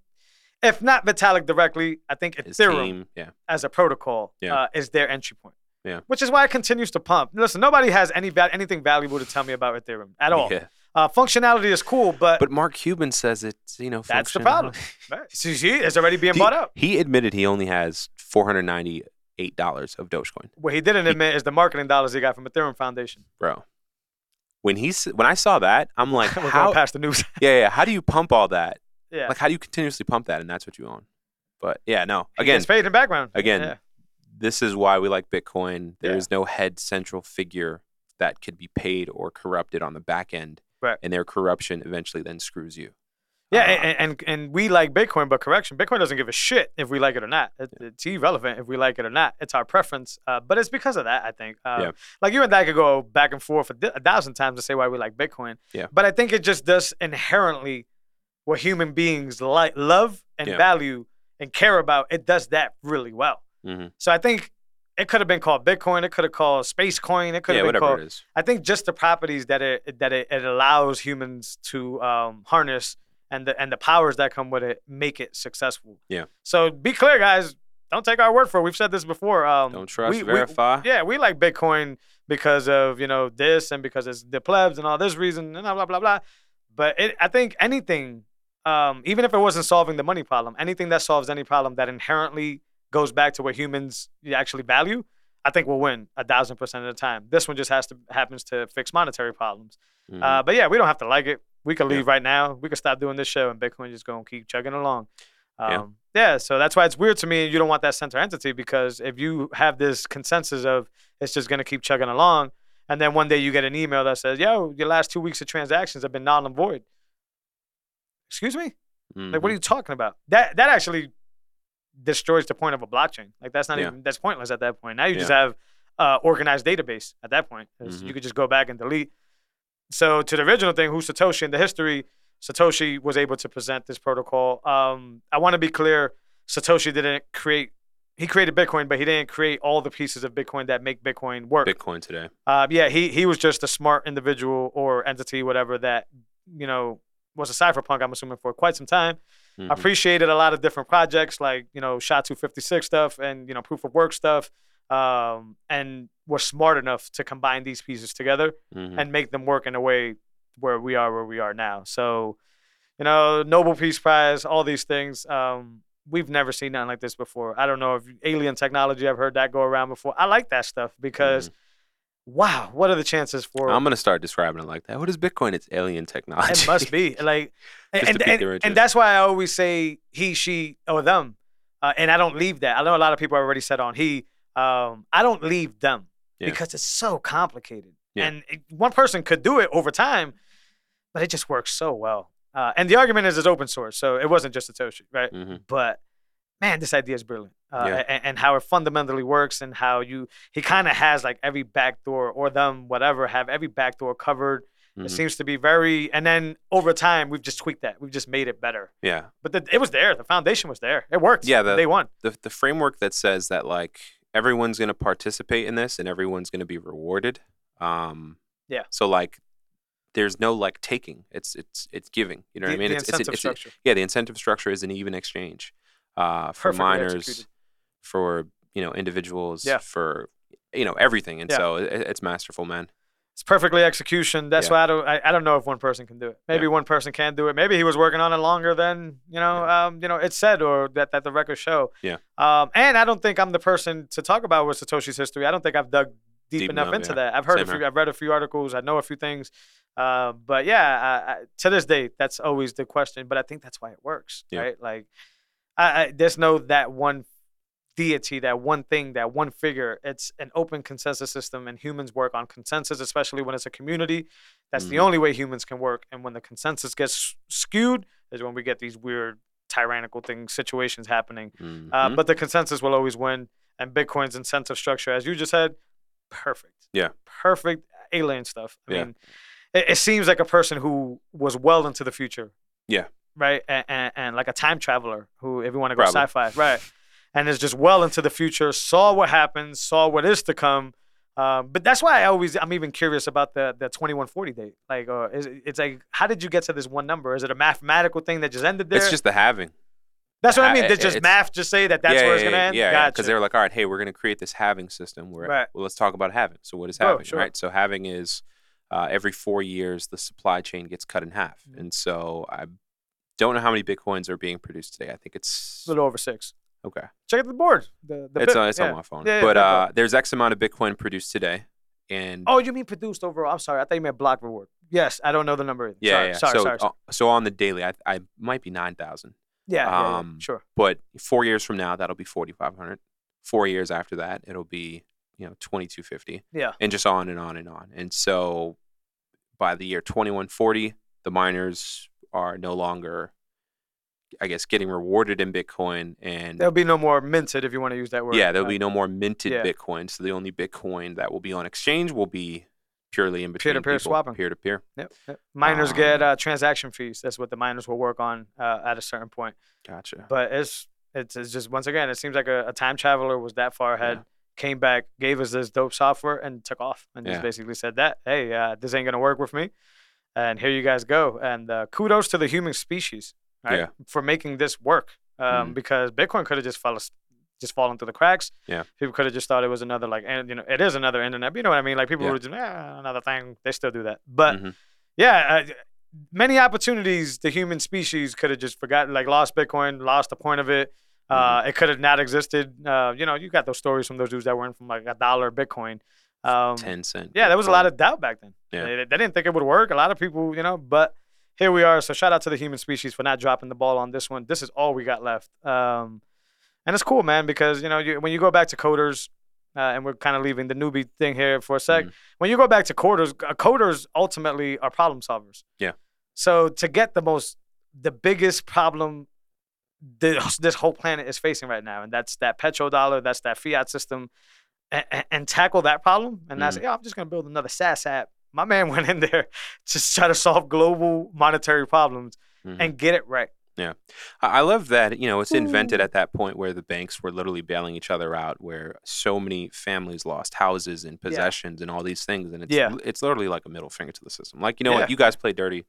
S3: if not Vitalik directly, I think Ethereum
S4: team, yeah.
S3: as a protocol
S4: Yeah.
S3: uh, is their entry point.
S4: Yeah.
S3: Which is why it continues to pump. Listen, nobody has any va- anything valuable to tell me about Ethereum at all.
S4: Yeah.
S3: Uh, functionality is cool, but,
S4: But Mark Cuban says it's, you know,
S3: that's the problem. Right. It's already being
S4: He,
S3: bought up.
S4: he admitted he only has $498 of Dogecoin.
S3: What he didn't admit is the marketing dollars he got from Ethereum Foundation.
S4: Bro. When he when I saw that, I'm like,
S3: We're
S4: how?
S3: past the news.
S4: Yeah, yeah. How do you pump all that?
S3: yeah.
S4: Like, how do you continuously pump that, and that's what you own? But yeah, no. Again,
S3: gets paid in the background.
S4: again,
S3: Yeah.
S4: This is why we like Bitcoin. There
S3: Yeah.
S4: is no head central figure that could be paid or corrupted on the back end,
S3: Right.
S4: and their corruption eventually then screws you.
S3: Yeah,
S4: Uh,
S3: and, and and we like Bitcoin, but correction, Bitcoin doesn't give a shit if we like it or not. It, it's irrelevant if we like it or not. It's our preference, uh, but it's because of that. I think. Um,
S4: Yeah.
S3: Like you and I could go back and forth a, a thousand times to say why we like Bitcoin.
S4: Yeah.
S3: But I think it just does inherently what human beings like, love and
S4: Yeah.
S3: value and care about. It does that really well.
S4: Mhm.
S3: So I think it could have been called Bitcoin. It could have called Space Coin. It could
S4: yeah,
S3: have been
S4: whatever
S3: called.
S4: it is.
S3: I think just the properties that it that it, it allows humans to um, harness and the and the powers that come with it make it successful.
S4: Yeah.
S3: So be clear, guys. Don't take our word for it. We've said this before. Um,
S4: Don't trust,
S3: we- we-
S4: verify.
S3: yeah, we like Bitcoin because of you know this and because it's the plebs and all this reason and blah blah blah blah. But it, I think anything, um, even if it wasn't solving the money problem, anything that solves any problem that inherently goes back to what humans actually value, I think we'll win a thousand percent of the time. This one just has to happens to fix monetary problems.
S4: Mhm.
S3: Uh, but yeah, we don't have to like it. We can
S4: Yeah.
S3: leave right now. We can stop doing this show, and Bitcoin just gonna keep chugging along.
S4: Yeah.
S3: Um, yeah. So that's why it's weird to me. You don't want that center entity because if you have this consensus of it's just gonna keep chugging along, and then one day you get an email that says, "Yo, your last two weeks of transactions have been null and void." Excuse me? Like, what are
S4: Mhm.
S3: you talking about? That that actually destroys the point of a blockchain. Like, that's not
S4: Yeah.
S3: even that's pointless at that point. Now you just have uh, organized database at that point.
S4: Mhm.
S3: You could just go back and delete. So to the original thing, who's Satoshi in the history? Satoshi was able to present this protocol. Um, I want to be clear. Satoshi didn't create. He created Bitcoin, but he didn't create all the pieces of Bitcoin that make Bitcoin work.
S4: Bitcoin today.
S3: Uh, yeah, he he was just a smart individual or entity, whatever that you know was a cypherpunk. I'm assuming for quite some time.
S4: Mhm.
S3: Appreciated a lot of different projects like you know SHA 256 stuff and you know proof of work stuff, um, and was smart enough to combine these pieces together
S4: Mhm.
S3: and make them work in a way where we are where we are now. So, you know, Nobel Peace Prize, all these things. Um, we've never seen nothing like this before. I don't know if alien technology. I've heard that go around before. I like that stuff because, wow, what are the chances for?
S4: I'm gonna start describing it like that. What is Bitcoin? It's alien technology.
S3: it must be like, and and, and that's why I always say he, she, or them, uh, and I don't leave that. I know a lot of people already said on he. Um, I don't leave them
S4: Yeah.
S3: because it's so complicated,
S4: Yeah.
S3: and it- one person could do it over time, but it just works so well. Uh, and the argument is it's open source, so it wasn't just Satoshi, right?
S4: hmm
S3: But man, this idea is brilliant, uh,
S4: Yeah.
S3: and, and how it fundamentally works, and how you he kind of has like every backdoor or them whatever have every backdoor covered.
S4: Mhm.
S3: It seems to be very, and then over time we've just tweaked that. We've just made it better.
S4: Yeah.
S3: But the, it was there. The foundation was there. It worked.
S4: Yeah, the-
S3: they won.
S4: the the framework that says that like everyone's going to participate in this and everyone's going to be rewarded. Um,
S3: Yeah.
S4: So like, there's no like taking. It's it's it's giving. You know
S3: the,
S4: what I mean? it's,
S3: incentive
S4: it's, it's,
S3: structure.
S4: yeah. The incentive structure is an even exchange uh, for
S3: Perfectly
S4: miners,
S3: executed.
S4: for you know individuals,
S3: Yeah.
S4: for you know everything. And
S3: Yeah.
S4: so it, it's masterful, man.
S3: It's perfectly execution. That's
S4: Yeah.
S3: why I don't. I, I don't know if one person can do it. Maybe one person can do it. Maybe he was working on it longer than you know. Um, you know, it said or that that the records show.
S4: Yeah.
S3: Um, and I don't think I'm the person to talk about with Satoshi's history. I don't think I've dug deep,
S4: Deep
S3: enough
S4: enough,
S3: into that. I've heard
S4: Same
S3: a few.
S4: here.
S3: I've read a few articles. I know a few things. Uh, but yeah, I, I, to this day, that's always the question. But I think that's why it works, right? Like, I, I, there's no that one deity, that one thing, that one figure. It's an open consensus system, and humans work on consensus, especially when it's a community. That's the
S4: Mhm.
S3: only way humans can work. And when the consensus gets skewed, is when we get these weird tyrannical things, situations happening. Uh,
S4: Mhm.
S3: but the consensus will always win. And Bitcoin's incentive structure, as you just said, perfect.
S4: Yeah.
S3: Perfect alien stuff. I
S4: Yeah.
S3: mean, it, it seems like a person who was well into the future.
S4: Yeah.
S3: Right? And, and, and like a time traveler who, if you want to go
S4: Probably.
S3: sci-fi, right? And is just well into the future, saw what happened, saw what is to come. Um, but that's why I always I'm even curious about the the 2140 date. Like, uh, is, it- it's like, how did you get to this one number? Is it a mathematical thing that just ended there?
S4: It's just the halving.
S3: that's what I mean. Did just
S4: it's-
S3: math just say that that's
S4: yeah,
S3: where it's gonna end?
S4: Yeah,
S3: gotcha.
S4: because they were like, all right, hey, we're going to create this halving system. Where,
S3: Right.
S4: well, let's talk about halving. So what is
S3: Bro,
S4: halving,
S3: sure.
S4: right? So halving is uh, every four years the supply chain gets cut in half,
S3: Mhm.
S4: and so I don't know how many bitcoins are being produced today. I think it's
S3: a little over six.
S4: okay.
S3: Check out the board. The, the
S4: it's
S3: bit-
S4: on, it's
S3: yeah.
S4: on my phone.
S3: Yeah, yeah,
S4: but uh, there's X amount of Bitcoin produced today, and
S3: Oh, you mean produced overall? I'm sorry. I thought you meant block reward. Yes, I don't know the number.
S4: Yeah,
S3: sorry,
S4: yeah.
S3: sorry,
S4: so
S3: sorry, sorry.
S4: uh, so on the daily, I I might be nine thousand.
S3: yeah, yeah, yeah,
S4: um,
S3: sure.
S4: But four years from now, that'll be forty five hundred. Four years after that, it'll be you know twenty two fifty.
S3: Yeah.
S4: and just on and on and on. And so by the year 2140, the miners are no longer, I guess, getting rewarded in Bitcoin. And
S3: There'll be no more minted if you want to use that word.
S4: yeah, there'll be no more minted
S3: yeah.
S4: Bitcoin. So the only Bitcoin that will be on exchange will be purely in between
S3: Peer-to-peer
S4: people,
S3: swapping.
S4: peer to peer.
S3: Yep, yep. Miners get
S4: Um,
S3: uh, transaction fees. That's what the miners will work on uh, at a certain point.
S4: Gotcha.
S3: But it's it's, it's just once again, it seems like a, a time traveler was that far ahead, came back, gave us this dope software, and took off, and
S4: Yeah.
S3: just basically said that, hey, uh, this ain't gonna work with me, and here you guys go. And uh, kudos to the human species, right,
S4: Yeah.
S3: for making this work. Um,
S4: Mhm.
S3: Because Bitcoin could have just fell, just fallen through the cracks.
S4: Yeah.
S3: People could have just thought it was another like, and you know, it is another internet. But you know what I mean? Like people
S4: Yeah.
S3: would just, eh, another thing. They still do that, but
S4: Mhm.
S3: yeah, uh, many opportunities the human species could have just forgotten, like lost Bitcoin, lost the point of it. Uh,
S4: Mm-hmm.
S3: It could have not existed. Uh, you know, you got those stories from those dudes that went from like a dollar Bitcoin. Um,
S4: 10 cent.
S3: yeah, there was a lot of doubt back then.
S4: Yeah.
S3: They, they didn't think it would work. A lot of people, you know, but here we are. So shout out to the human species for not dropping the ball on this one. This is all we got left. Um, and it's cool, man, because you know you, when you go back to coders, uh, and we're kind of leaving the newbie thing here for a sec.
S4: Mhm.
S3: When you go back to coders, uh, coders ultimately are problem solvers.
S4: Yeah.
S3: So to get the most, the biggest problem this, this whole planet is facing right now, and that's that petrodollar, that's that fiat system, and, and tackle that problem, and not say,
S4: Mhm.
S3: yeah, I'm just gonna build another SaaS app. My man went in there to try to solve global monetary problems
S4: Mhm.
S3: and get it right.
S4: Yeah. I love that, you know, it's invented at that point where the banks were literally bailing each other out, where so many families lost houses and possessions and all these things. And it's,
S3: Yeah.
S4: it's literally like a middle finger to the system. Like, you know
S3: Yeah.
S4: what, you guys play dirty.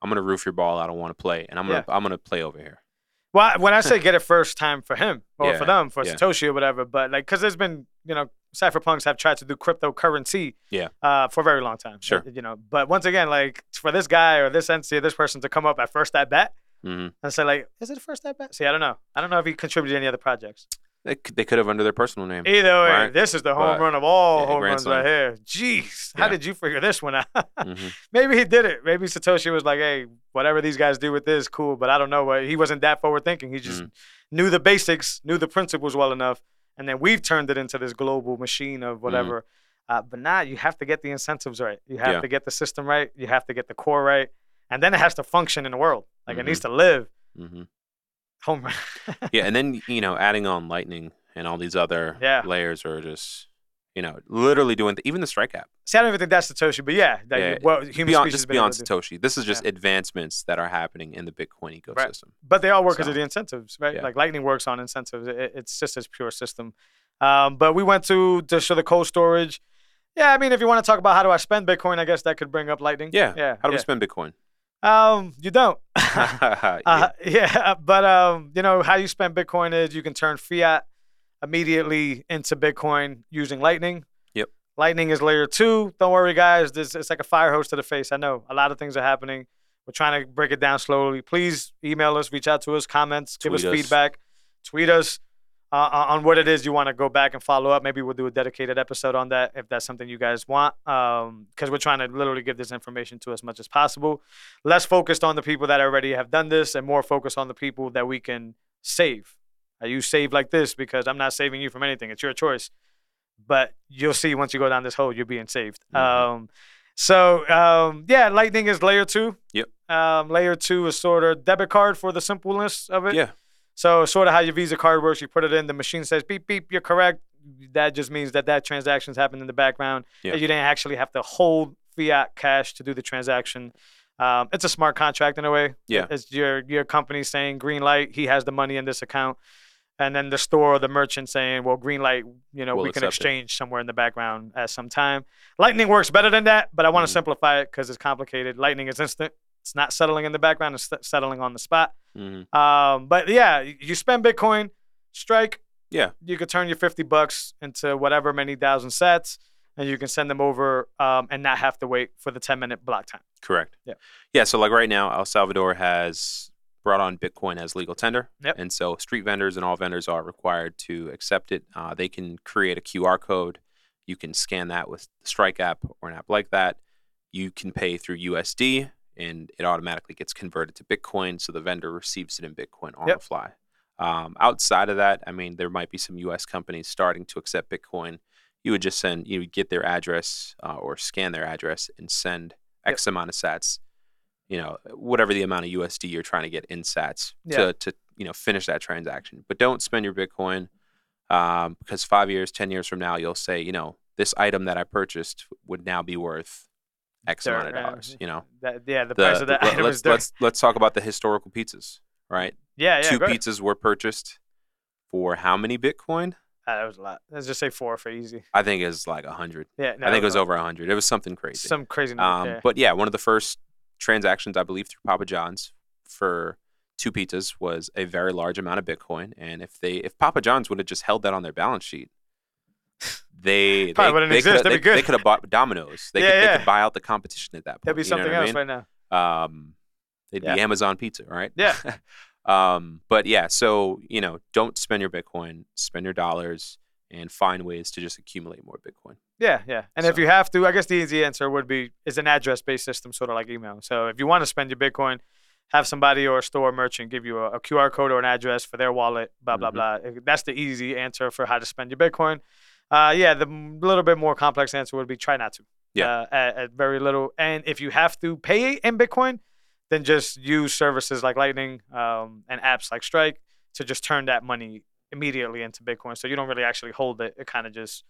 S4: I'm going to roof your ball. I don't want to play. And I'm going to, I'm going to play over here.
S3: Well, when I say get it first time for him or
S4: Yeah,
S3: for them, for
S4: yeah.
S3: Satoshi or whatever, but like, because there's been, you know, cypherpunks have tried to do cryptocurrency
S4: Yeah.
S3: uh, for a very long time.
S4: Sure.
S3: You know, but once again, like, for this guy or this entity or this person to come up at first at bat
S4: hmm
S3: and say, like, is it first at bat? See, I don't know. I don't know if he contributed any other projects.
S4: They, they could have under their personal name.
S3: Either way,
S4: Right.
S3: this is the home
S4: But,
S3: run of all
S4: yeah,
S3: home runs right here. Jeez, how
S4: Yeah.
S3: did you figure this one out?
S4: hmm
S3: Maybe he did it. Maybe Satoshi was like, hey, whatever these guys do with this, cool. But I don't know. He wasn't that forward thinking. He just
S4: Mm-hmm.
S3: knew the basics, knew the principles well enough. And then we've turned it into this global machine of whatever. Uh, but now you have to get the incentives right. You have
S4: Mm-hmm. Yeah.
S3: to get the system right. You have to get the core right. And then it has to function in the world. Like it
S4: Mm-hmm.
S3: needs to live.
S4: hmm
S3: Home run.
S4: Yeah. And then, you know, adding on Lightning and all these other
S3: Yeah.
S4: layers are just, you know, literally doing, even the Strike app.
S3: See, I don't even think that's Satoshi, but yeah, that,
S4: Yeah,
S3: well, human
S4: beyond, just
S3: has been able
S4: beyond. Satoshi. This is just advancements that are happening in the Bitcoin ecosystem.
S3: But they all work because
S4: So,
S3: of the incentives, right?
S4: yeah.
S3: Like Lightning works on incentives. It, it's just this pure system. Um, but we went to to show the cold storage. Yeah, I mean, if you want to talk about how do I spend Bitcoin, I guess that could bring up Lightning.
S4: Yeah.
S3: yeah.
S4: How do we spend Bitcoin?
S3: Um, you don't.
S4: Yeah.
S3: uh, yeah, but um, you know how you spend Bitcoin is you can turn fiat immediately into Bitcoin using Lightning.
S4: Yep.
S3: Lightning is layer two. Don't worry, guys. This it's like a fire hose to the face. I know a lot of things are happening. We're trying to break it down slowly. Please email us, reach out to us, comments, give us
S4: us.
S3: feedback, tweet us uh, on what it is you want to go back and follow up. Maybe we'll do a dedicated episode on that if that's something you guys want. Because we're trying to literally give this information to as much as possible. Less focused on the people that already have done this, and more focused on the people that we can save. I use save like this because I'm not saving you from anything. It's your choice. But you'll see once you go down this hole, you're being saved.
S4: Mhm.
S3: Um, so um, yeah, Lightning is layer two.
S4: Yep.
S3: Um, layer two is sort of debit card for the simpleness of it.
S4: yeah.
S3: So sort of how your Visa card works, you put it in, the machine says beep beep, you're correct. That just means that that transaction's happened in the background.
S4: Yeah.
S3: That you didn't actually have to hold fiat cash to do the transaction. Um, it's a smart contract in a way.
S4: Yeah.
S3: It's your your company saying green light. He has the money in this account, and then the store or the merchant saying, well, green light. You know,
S4: We'll
S3: we can
S4: accept it.
S3: exchange somewhere in the background at some time. Lightning works better than that, but I want to
S4: Mhm.
S3: simplify it because it's complicated. Lightning is instant. It's not settling in the background. It's settling on the spot.
S4: Mhm.
S3: Um, but yeah, you spend Bitcoin, strike.
S4: Yeah.
S3: You could turn your 50 bucks into whatever many thousand sats, and you can send them over um, and not have to wait for the 10 minute block time.
S4: Correct.
S3: Yeah.
S4: Yeah. So like right now, El Salvador has brought on Bitcoin as legal tender,
S3: Yep.
S4: and so street vendors and all vendors are required to accept it. Uh, they can create a QR code. You can scan that with the Strike app or an app like that. You can pay through USD, and it automatically gets converted to Bitcoin, so the vendor receives it in Bitcoin on
S3: Yep.
S4: the fly. Um, outside of that, I mean, there might be some U.S. companies starting to accept Bitcoin. You would just send, you would get their address uh, or scan their address and send X amount of Sats. You know, whatever the amount of USD you're trying to get in Sats
S3: Yeah.
S4: to to you know finish that transaction. But don't spend your Bitcoin um, because five years, ten years from now, you'll say, you know, this item that I purchased would now be worth X amount of
S3: uh,
S4: dollars. You know,
S3: That, yeah, the,
S4: The-
S3: price of that
S4: the-
S3: item
S4: let's
S3: is
S4: let's let's talk about the historical pizzas, right?
S3: yeah, yeah.
S4: Two
S3: go ahead.
S4: pizzas were purchased for how many Bitcoin?
S3: Ah, that was a lot. Let's just say four for easy.
S4: I think it was like a hundred.
S3: Yeah, no,
S4: I think it was
S3: no,
S4: over a hundred. It was something crazy.
S3: some crazy number.
S4: Um,
S3: yeah.
S4: But yeah, one of the first transactions, I believe, through Papa John's for two pizzas was a very large amount of Bitcoin. And if they, if Papa John's would have just held that on their balance sheet, they
S3: Probably
S4: they,
S3: wouldn't
S4: they
S3: exist. That'd be
S4: they, could have bought Domino's. They
S3: Yeah,
S4: could they could buy out the competition at that point.
S3: There'd be something
S4: what I
S3: else
S4: mean?
S3: right now.
S4: Um, they'd
S3: Yeah.
S4: be Amazon Pizza, right?
S3: Yeah.
S4: um, but yeah, so you know, don't spend your Bitcoin, spend your dollars, and find ways to just accumulate more Bitcoin.
S3: Yeah, yeah. And if you have to, I guess the easy answer would be is an address based system, sort of like email. So if you want to spend your Bitcoin, have somebody or a store merchant give you a, a QR code or an address for their wallet, blah, blah,
S4: Mhm.
S3: blah. That's the easy answer for how to spend your Bitcoin. Uh, yeah, the little bit more complex answer would be try not to.
S4: Yeah.
S3: Uh, at, at very little. And if you have to pay in Bitcoin, then just use services like Lightning um, and apps like Strike to just turn that money immediately into Bitcoin. So you don't really actually hold it. It kind of just,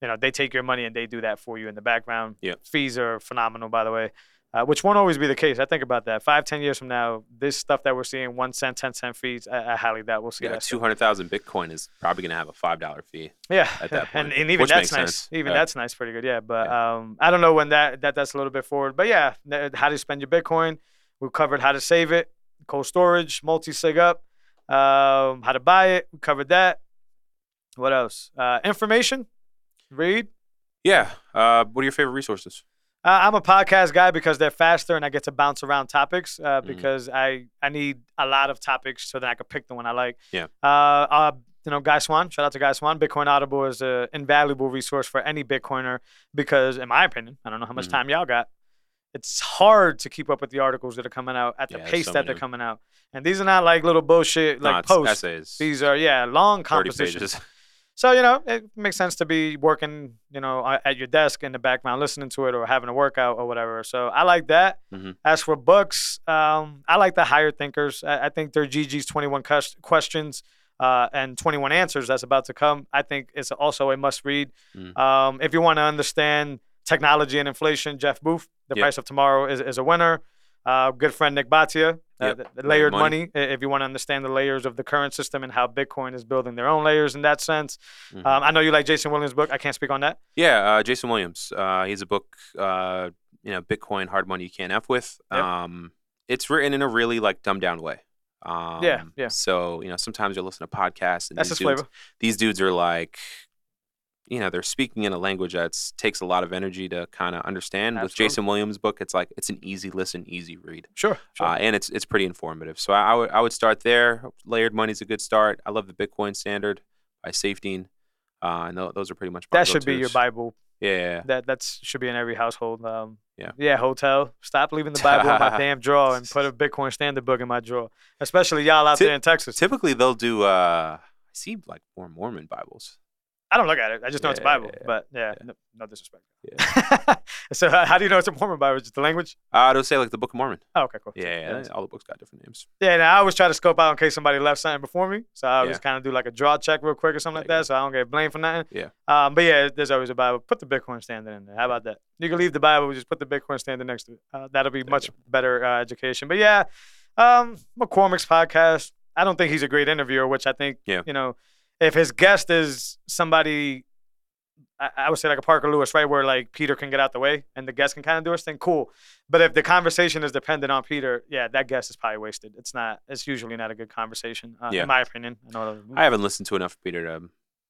S3: you know, they take your money and they do that for you in the background.
S4: Yeah.
S3: Fees are phenomenal, by the way, uh, which won't always be the case. I think about that. Five, ten years from now, this stuff that we're seeing, one cent, ten cent fees, I, I highly doubt we'll see
S4: Yeah,
S3: that.
S4: two
S3: still.
S4: hundred thousand Bitcoin is probably going to have a five dollar fee.
S3: Yeah,
S4: at that
S3: and,
S4: point,
S3: and even
S4: which
S3: that's
S4: makes
S3: nice.
S4: sense.
S3: Even
S4: Yeah.
S3: that's nice, pretty good. Yeah, but um, I don't know when that, that that's a little bit forward. But yeah, how to spend your Bitcoin. We covered how to save it, cold storage, multi sig up, um, how to buy it. We covered that. What else? Uh, information. Read.
S4: Yeah. Uh, what are your favorite resources?
S3: Uh, I'm a podcast guy because they're faster and I get to bounce around topics uh,
S4: Mhm.
S3: because I I need a lot of topics so that I can pick the one I like.
S4: Yeah.
S3: Uh, uh, you know, Guy Swan. Shout out to Guy Swan. Bitcoin Audible is an invaluable resource for any Bitcoiner because, in my opinion, I don't know how much
S4: Mhm.
S3: time y'all got. It's hard to keep up with the articles that are coming out at the
S4: Yeah,
S3: pace
S4: so
S3: that they're coming out, and these are not like little bullshit like posts.
S4: essays.
S3: These are yeah long compositions. So you know, it makes sense to be working, you know, at your desk in the background, listening to it, or having a workout or whatever. So I like that.
S4: Mhm.
S3: As for books, um, I like the higher thinkers. I, I think they're Gigi's 21 questions uh, and 21 answers that's about to come. I think it's also a must read.
S4: Mhm.
S3: Um, if you want to understand technology and inflation, Jeff Booth, The
S4: Yep.
S3: Price of Tomorrow is, is a winner. Uh, good friend Nik Bhatia, uh,
S4: Yep.
S3: the- the
S4: Layered Money.
S3: money. If you want to understand the layers of the current system and how Bitcoin is building their own layers in that sense.
S4: Mhm.
S3: Um, I know you like Jason Williams' book. I can't speak on that.
S4: Yeah, uh, Jason Williams. Uh, he's a book, uh, you know, Bitcoin hard money you can't f with.
S3: Yep.
S4: Um, it's written in a really like dumbed down way. Um,
S3: yeah.
S4: So you know, sometimes you'll listen to podcasts and
S3: That's
S4: these dudes,
S3: flavor.
S4: these dudes are like, you know, they're speaking in a language that takes a lot of energy to kind of understand. With Jason Williams' book, it's like it's an easy listen, easy read.
S3: Sure. sure.
S4: Uh, and it's it's pretty informative. So I, I would I would start there. Layered money's a good start. I love the Bitcoin Standard by Saifedean. Uh, and tho- those are pretty much
S3: that should be your. Bible.
S4: Yeah,
S3: That that's should be in every household. Um,
S4: Yeah.
S3: Yeah. Hotel. Stop leaving the Bible in my damn drawer and put a Bitcoin standard book in my drawer. Especially y'all out
S4: Ti-
S3: there in Texas.
S4: typically they'll do. Uh, I see like more Mormon Bibles.
S3: I don't look at it. I just know it's a Bible.
S4: yeah, yeah.
S3: But yeah,
S4: Yeah.
S3: No, no disrespect. so uh, how do you know it's a Mormon Bible? Just the language?
S4: Uh, it'll say like the Book of Mormon.
S3: Oh, okay, cool.
S4: Yeah, all the books got different names.
S3: Yeah, and I always try to scope out in case somebody left something before me. So I always
S4: Yeah.
S3: kind of do like a draw check real quick or something like
S4: you
S3: that, so I don't get blamed for nothing.
S4: Yeah.
S3: Um, but yeah, there's always a Bible. Put the Bitcoin standard in there. How about that? You can leave the Bible, just put the Bitcoin standard next to it. Uh, that'll be
S4: There
S3: much better uh, education. But yeah, um, McCormack's podcast. I don't think he's a great interviewer, which I think,
S4: Yeah.
S3: you know, if his guest is somebody, I, I would say like a Parker Lewis, right, where like Peter can get out the way and the guest can kind of do his thing, cool. But if the conversation is dependent on Peter, yeah, that guest is probably wasted. It's not. It's usually not a good conversation, uh,
S4: Yeah.
S3: in my opinion. I, know
S4: I haven't listened to enough of Peter to.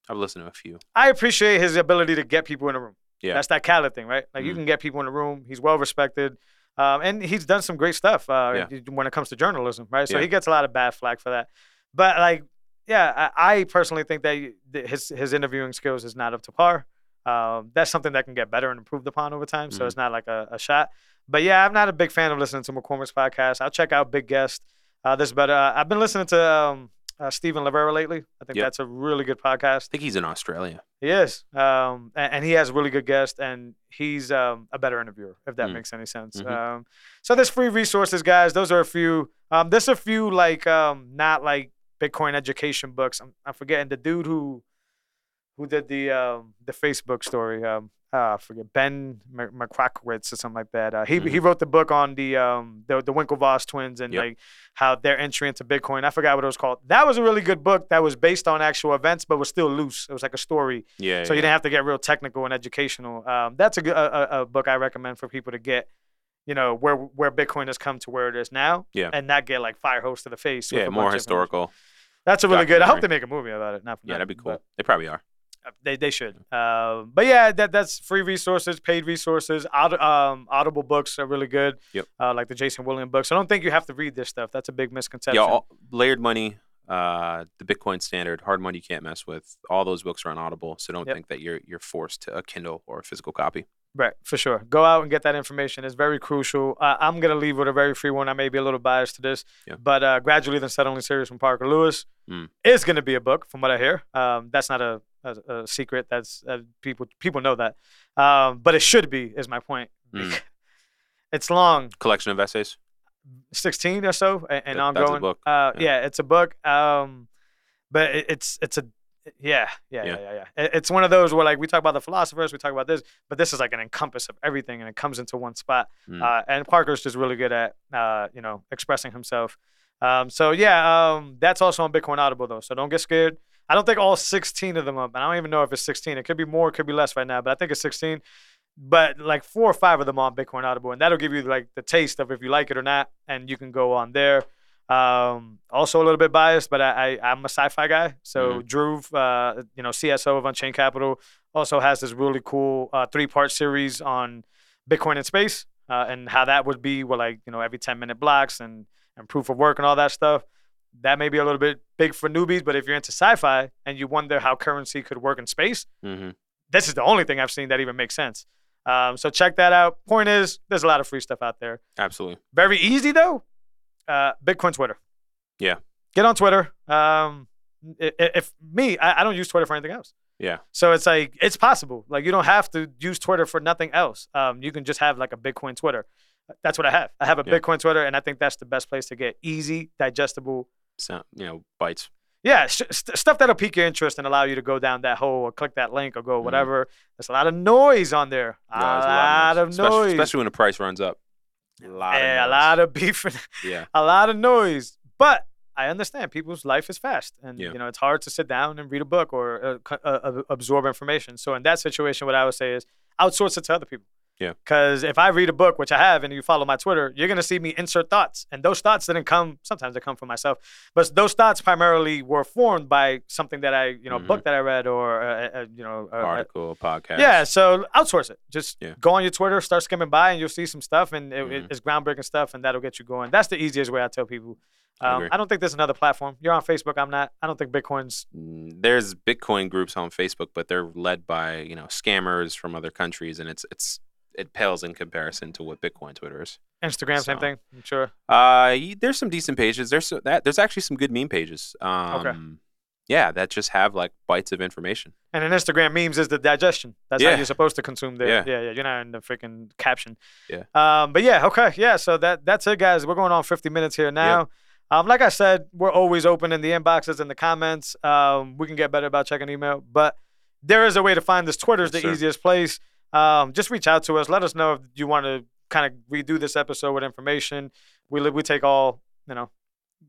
S4: I've listened to a few.
S3: I appreciate his ability to get people in a room.
S4: Yeah.
S3: That's that Khaled thing, right? Like you
S4: Mhm.
S3: can get people in a room. He's well respected. Um, and he's done some great stuff uh, when it comes to journalism, right? So
S4: Yeah.
S3: he gets a lot of bad flack for that. But like, yeah, I, I personally think that his his interviewing skills is not up to par. Um, that's something that can get better and improved upon over time. So
S4: Mhm.
S3: it's not like a, a shot. But yeah, I'm not a big fan of listening to McCormack's podcast. I'll check out Big Guest. Uh, this better. Uh, I've been listening to um, uh, Stephan Livera lately. I think
S4: Yep.
S3: that's a really good podcast.
S4: I think he's in Australia.
S3: He is, um, and, and he has really good guests, and he's um, a better interviewer, if that
S4: Mm.
S3: makes any sense.
S4: Mhm.
S3: Um, so there's free resources, guys. Those are a few. Um, there's a few like um, not like Bitcoin education books. I'm, I'm forgetting the dude who who did the um, the Facebook story. Um, uh, I forget Ben Mc- McCrackowitz or something like that. Uh, he he wrote the book on the um the the Winklevoss twins and
S4: Yep.
S3: like how their entry into Bitcoin. I forgot what it was called. That was a really good book. That was based on actual events, but was still loose. It was like a story
S4: Yeah.
S3: so you
S4: yeah.
S3: didn't have to get real technical and educational. Um, that's a, good, a, a- a book I recommend for people to get. You know where where Bitcoin has come to where it is now,
S4: Yeah.
S3: and not get like fire hose to the face.
S4: Yeah, more
S3: bunch of information.
S4: historical.
S3: That's a really good. I hope they make a movie about it. Not
S4: Yeah, that'd be cool. They probably are.
S3: uh, They they should. Uh, but yeah, that that's free resources, paid resources. Aud- um, Audible books are really good.
S4: Yep.
S3: Uh, like the Jason William books. I don't think you have to read this stuff. That's a big misconception.
S4: Yeah, all, layered money, uh, the Bitcoin standard, hard money you can't mess with. All those books are on Audible, so don't
S3: Yep.
S4: think that you're you're forced to a Kindle or a physical copy.
S3: Right, for sure. Go out and get that information. It's very crucial. Uh, I'm gonna leave with a very free one. I may be a little biased to this,
S4: Yeah.
S3: but uh, gradually then suddenly serious from Parker Lewis
S4: Mm.
S3: is gonna be a book, from what I hear. Um, that's not a, a, a secret. That's uh, people people know that, um, but it should be. Is my point.
S4: Mm.
S3: it's long,
S4: Collection of essays.
S3: 16 or so, and, and
S4: That- that's a
S3: ongoing.
S4: book.
S3: Uh,
S4: Yeah.
S3: yeah. it's a book. Um, but it, it's it's a yeah, yeah, yeah,
S4: Yeah.
S3: yeah. It's one of those where like we talk about the philosophers, we talk about this, but this is like an encompass of everything, and it comes into one spot.
S4: Mm.
S3: Uh, and Parker's just really good at uh, you know expressing himself. Um, so yeah, um, that's also on Bitcoin Audible though, so don't get scared. I don't think all 16 of them up, and I don't even know if it's 16. It could be more, it could be less right now, but I think it's 16. But like four or five of them on Bitcoin Audible, and that'll give you like the taste of if you like it or not, and you can go on there. Um, also a little bit biased, but I, I I'm a sci-fi guy, so Dhruv, uh, you know, CSO of Unchained Capital, also has this really cool uh, three-part series on Bitcoin in space uh, and how that would be with like you know every 10 minute blocks and and proof of work and all that stuff. That may be a little bit big for newbies, but if you're into sci-fi and you wonder how currency could work in space,
S4: hmm
S3: this is the only thing I've seen that even makes sense. Um, so check that out. Point is, there's a lot of free stuff out there.
S4: Absolutely.
S3: Very easy though. Uh, Bitcoin Twitter.
S4: Yeah.
S3: Get on Twitter. Um, i- i- if me, I, I don't use Twitter for anything else.
S4: Yeah.
S3: So it's like it's possible. Like you don't have to use Twitter for nothing else. Um, you can just have like a Bitcoin Twitter. That's what I have. I have a
S4: Yeah.
S3: Bitcoin Twitter, and I think that's the best place to get easy, digestible.
S4: So, you know, bites.
S3: Yeah, sh- st- stuff that'll pique your interest and allow you to go down that hole or click that link or go whatever. There's a lot of noise on there. A
S4: Mm-hmm. Yeah, there's
S3: lot, of
S4: Especially,
S3: noise.
S4: especially when the price runs up. A lot of
S3: a lot of beef. and-
S4: Yeah.
S3: a lot of noise. But I understand people's life is fast, and
S4: Yeah.
S3: you know it's hard to sit down and read a book or uh, uh, absorb information. So in that situation, what I would say is outsource it to other people.
S4: Yeah.
S3: Because if I read a book, which I have, and you follow my Twitter, you're gonna see me insert thoughts, and those thoughts didn't come. Sometimes they come from myself, but those thoughts primarily were formed by something that I, you know,
S4: Mhm.
S3: book that I read or uh, uh, you know, uh,
S4: Article, podcast.
S3: yeah, so outsource it. Just
S4: Yeah.
S3: go on your Twitter, start skimming by, and you'll see some stuff, and it,
S4: Mhm.
S3: it's groundbreaking stuff, and that'll get you going. That's the easiest way I tell people.
S4: I
S3: Um,
S4: agree.
S3: I don't think there's another platform. You're on Facebook. I'm not. I don't think Bitcoin's.
S4: Mm, There's Bitcoin groups on Facebook, but they're led by you know scammers from other countries, and it's it's it pales in comparison to what Bitcoin Twitter is.
S3: Instagram, same thing. I'm sure.
S4: Uh, there's some decent pages. There's so- that there's actually some good meme pages. Um, yeah, that just have like bites of information.
S3: And in Instagram memes is the digestion. That's how you're supposed to consume the
S4: Yeah.
S3: yeah, yeah. You're not in the freaking caption.
S4: Yeah.
S3: Um, but yeah, okay, yeah. So that that's it, guys. We're going on 50 minutes here now. Um, like I said, we're always open in the inboxes and the comments. Um, we can get better about checking email, but there is a way to find this. Twitter's the easiest place. Um, just reach out to us. Let us know if you want to kind of redo this episode with information. We li- we take all you know,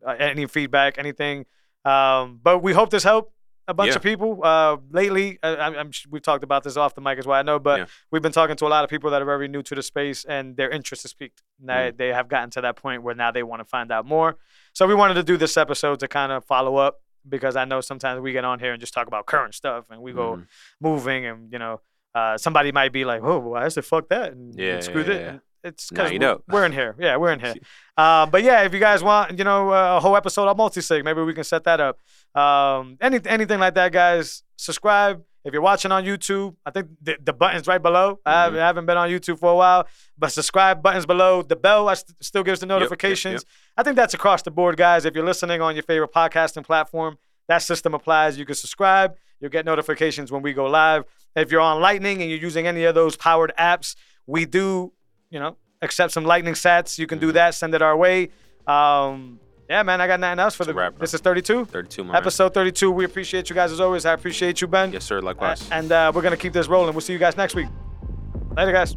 S3: uh, any feedback, anything. Um, but we hope this helped a bunch
S4: Yeah.
S3: of people. Uh, lately, I, I'm, we've talked about this off the mic as well. I know, but
S4: Yeah.
S3: we've been talking to a lot of people that are very new to the space, and their interest is peaked.
S4: Mm.
S3: They, have gotten to that point where now they want to find out more. So we wanted to do this episode to kind of follow up because I know sometimes we get on here and just talk about current stuff, and we go
S4: Mhm.
S3: moving, and you know, uh, somebody might be like, "Oh, why is it fuck that?" and, and
S4: Yeah,
S3: screw
S4: yeah, yeah.
S3: And It's because
S4: you know.
S3: we're in here. Yeah, we're in here. Uh, but yeah, if you guys want, you know, uh, a whole episode of multi-sig, maybe we can set that up. Um, any, anything like that, guys, subscribe. If you're watching on YouTube, I think the, the button's right below. I, haven't,
S4: Mhm.
S3: I haven't been on YouTube for a while, but subscribe button's below. The bell I st- still gives the
S4: yep, yep.
S3: notifications. I think that's across the board, guys. If you're listening on your favorite podcasting platform, that system applies. You can subscribe. You'll get notifications when we go live. If you're on Lightning and you're using any of those powered apps, we do, you know, accept some Lightning sats. You can do
S4: Mhm.
S3: that. Send it our way. Um, yeah, man, I got nothing else for
S4: It's
S3: the. this is 32,
S4: 32 my man.
S3: episode 32. We appreciate you guys as always. I appreciate you, Ben.
S4: Yes, sir.
S3: Uh,
S4: Likewise.
S3: and uh, we're gonna keep this rolling. We'll see you guys next week. Later, guys.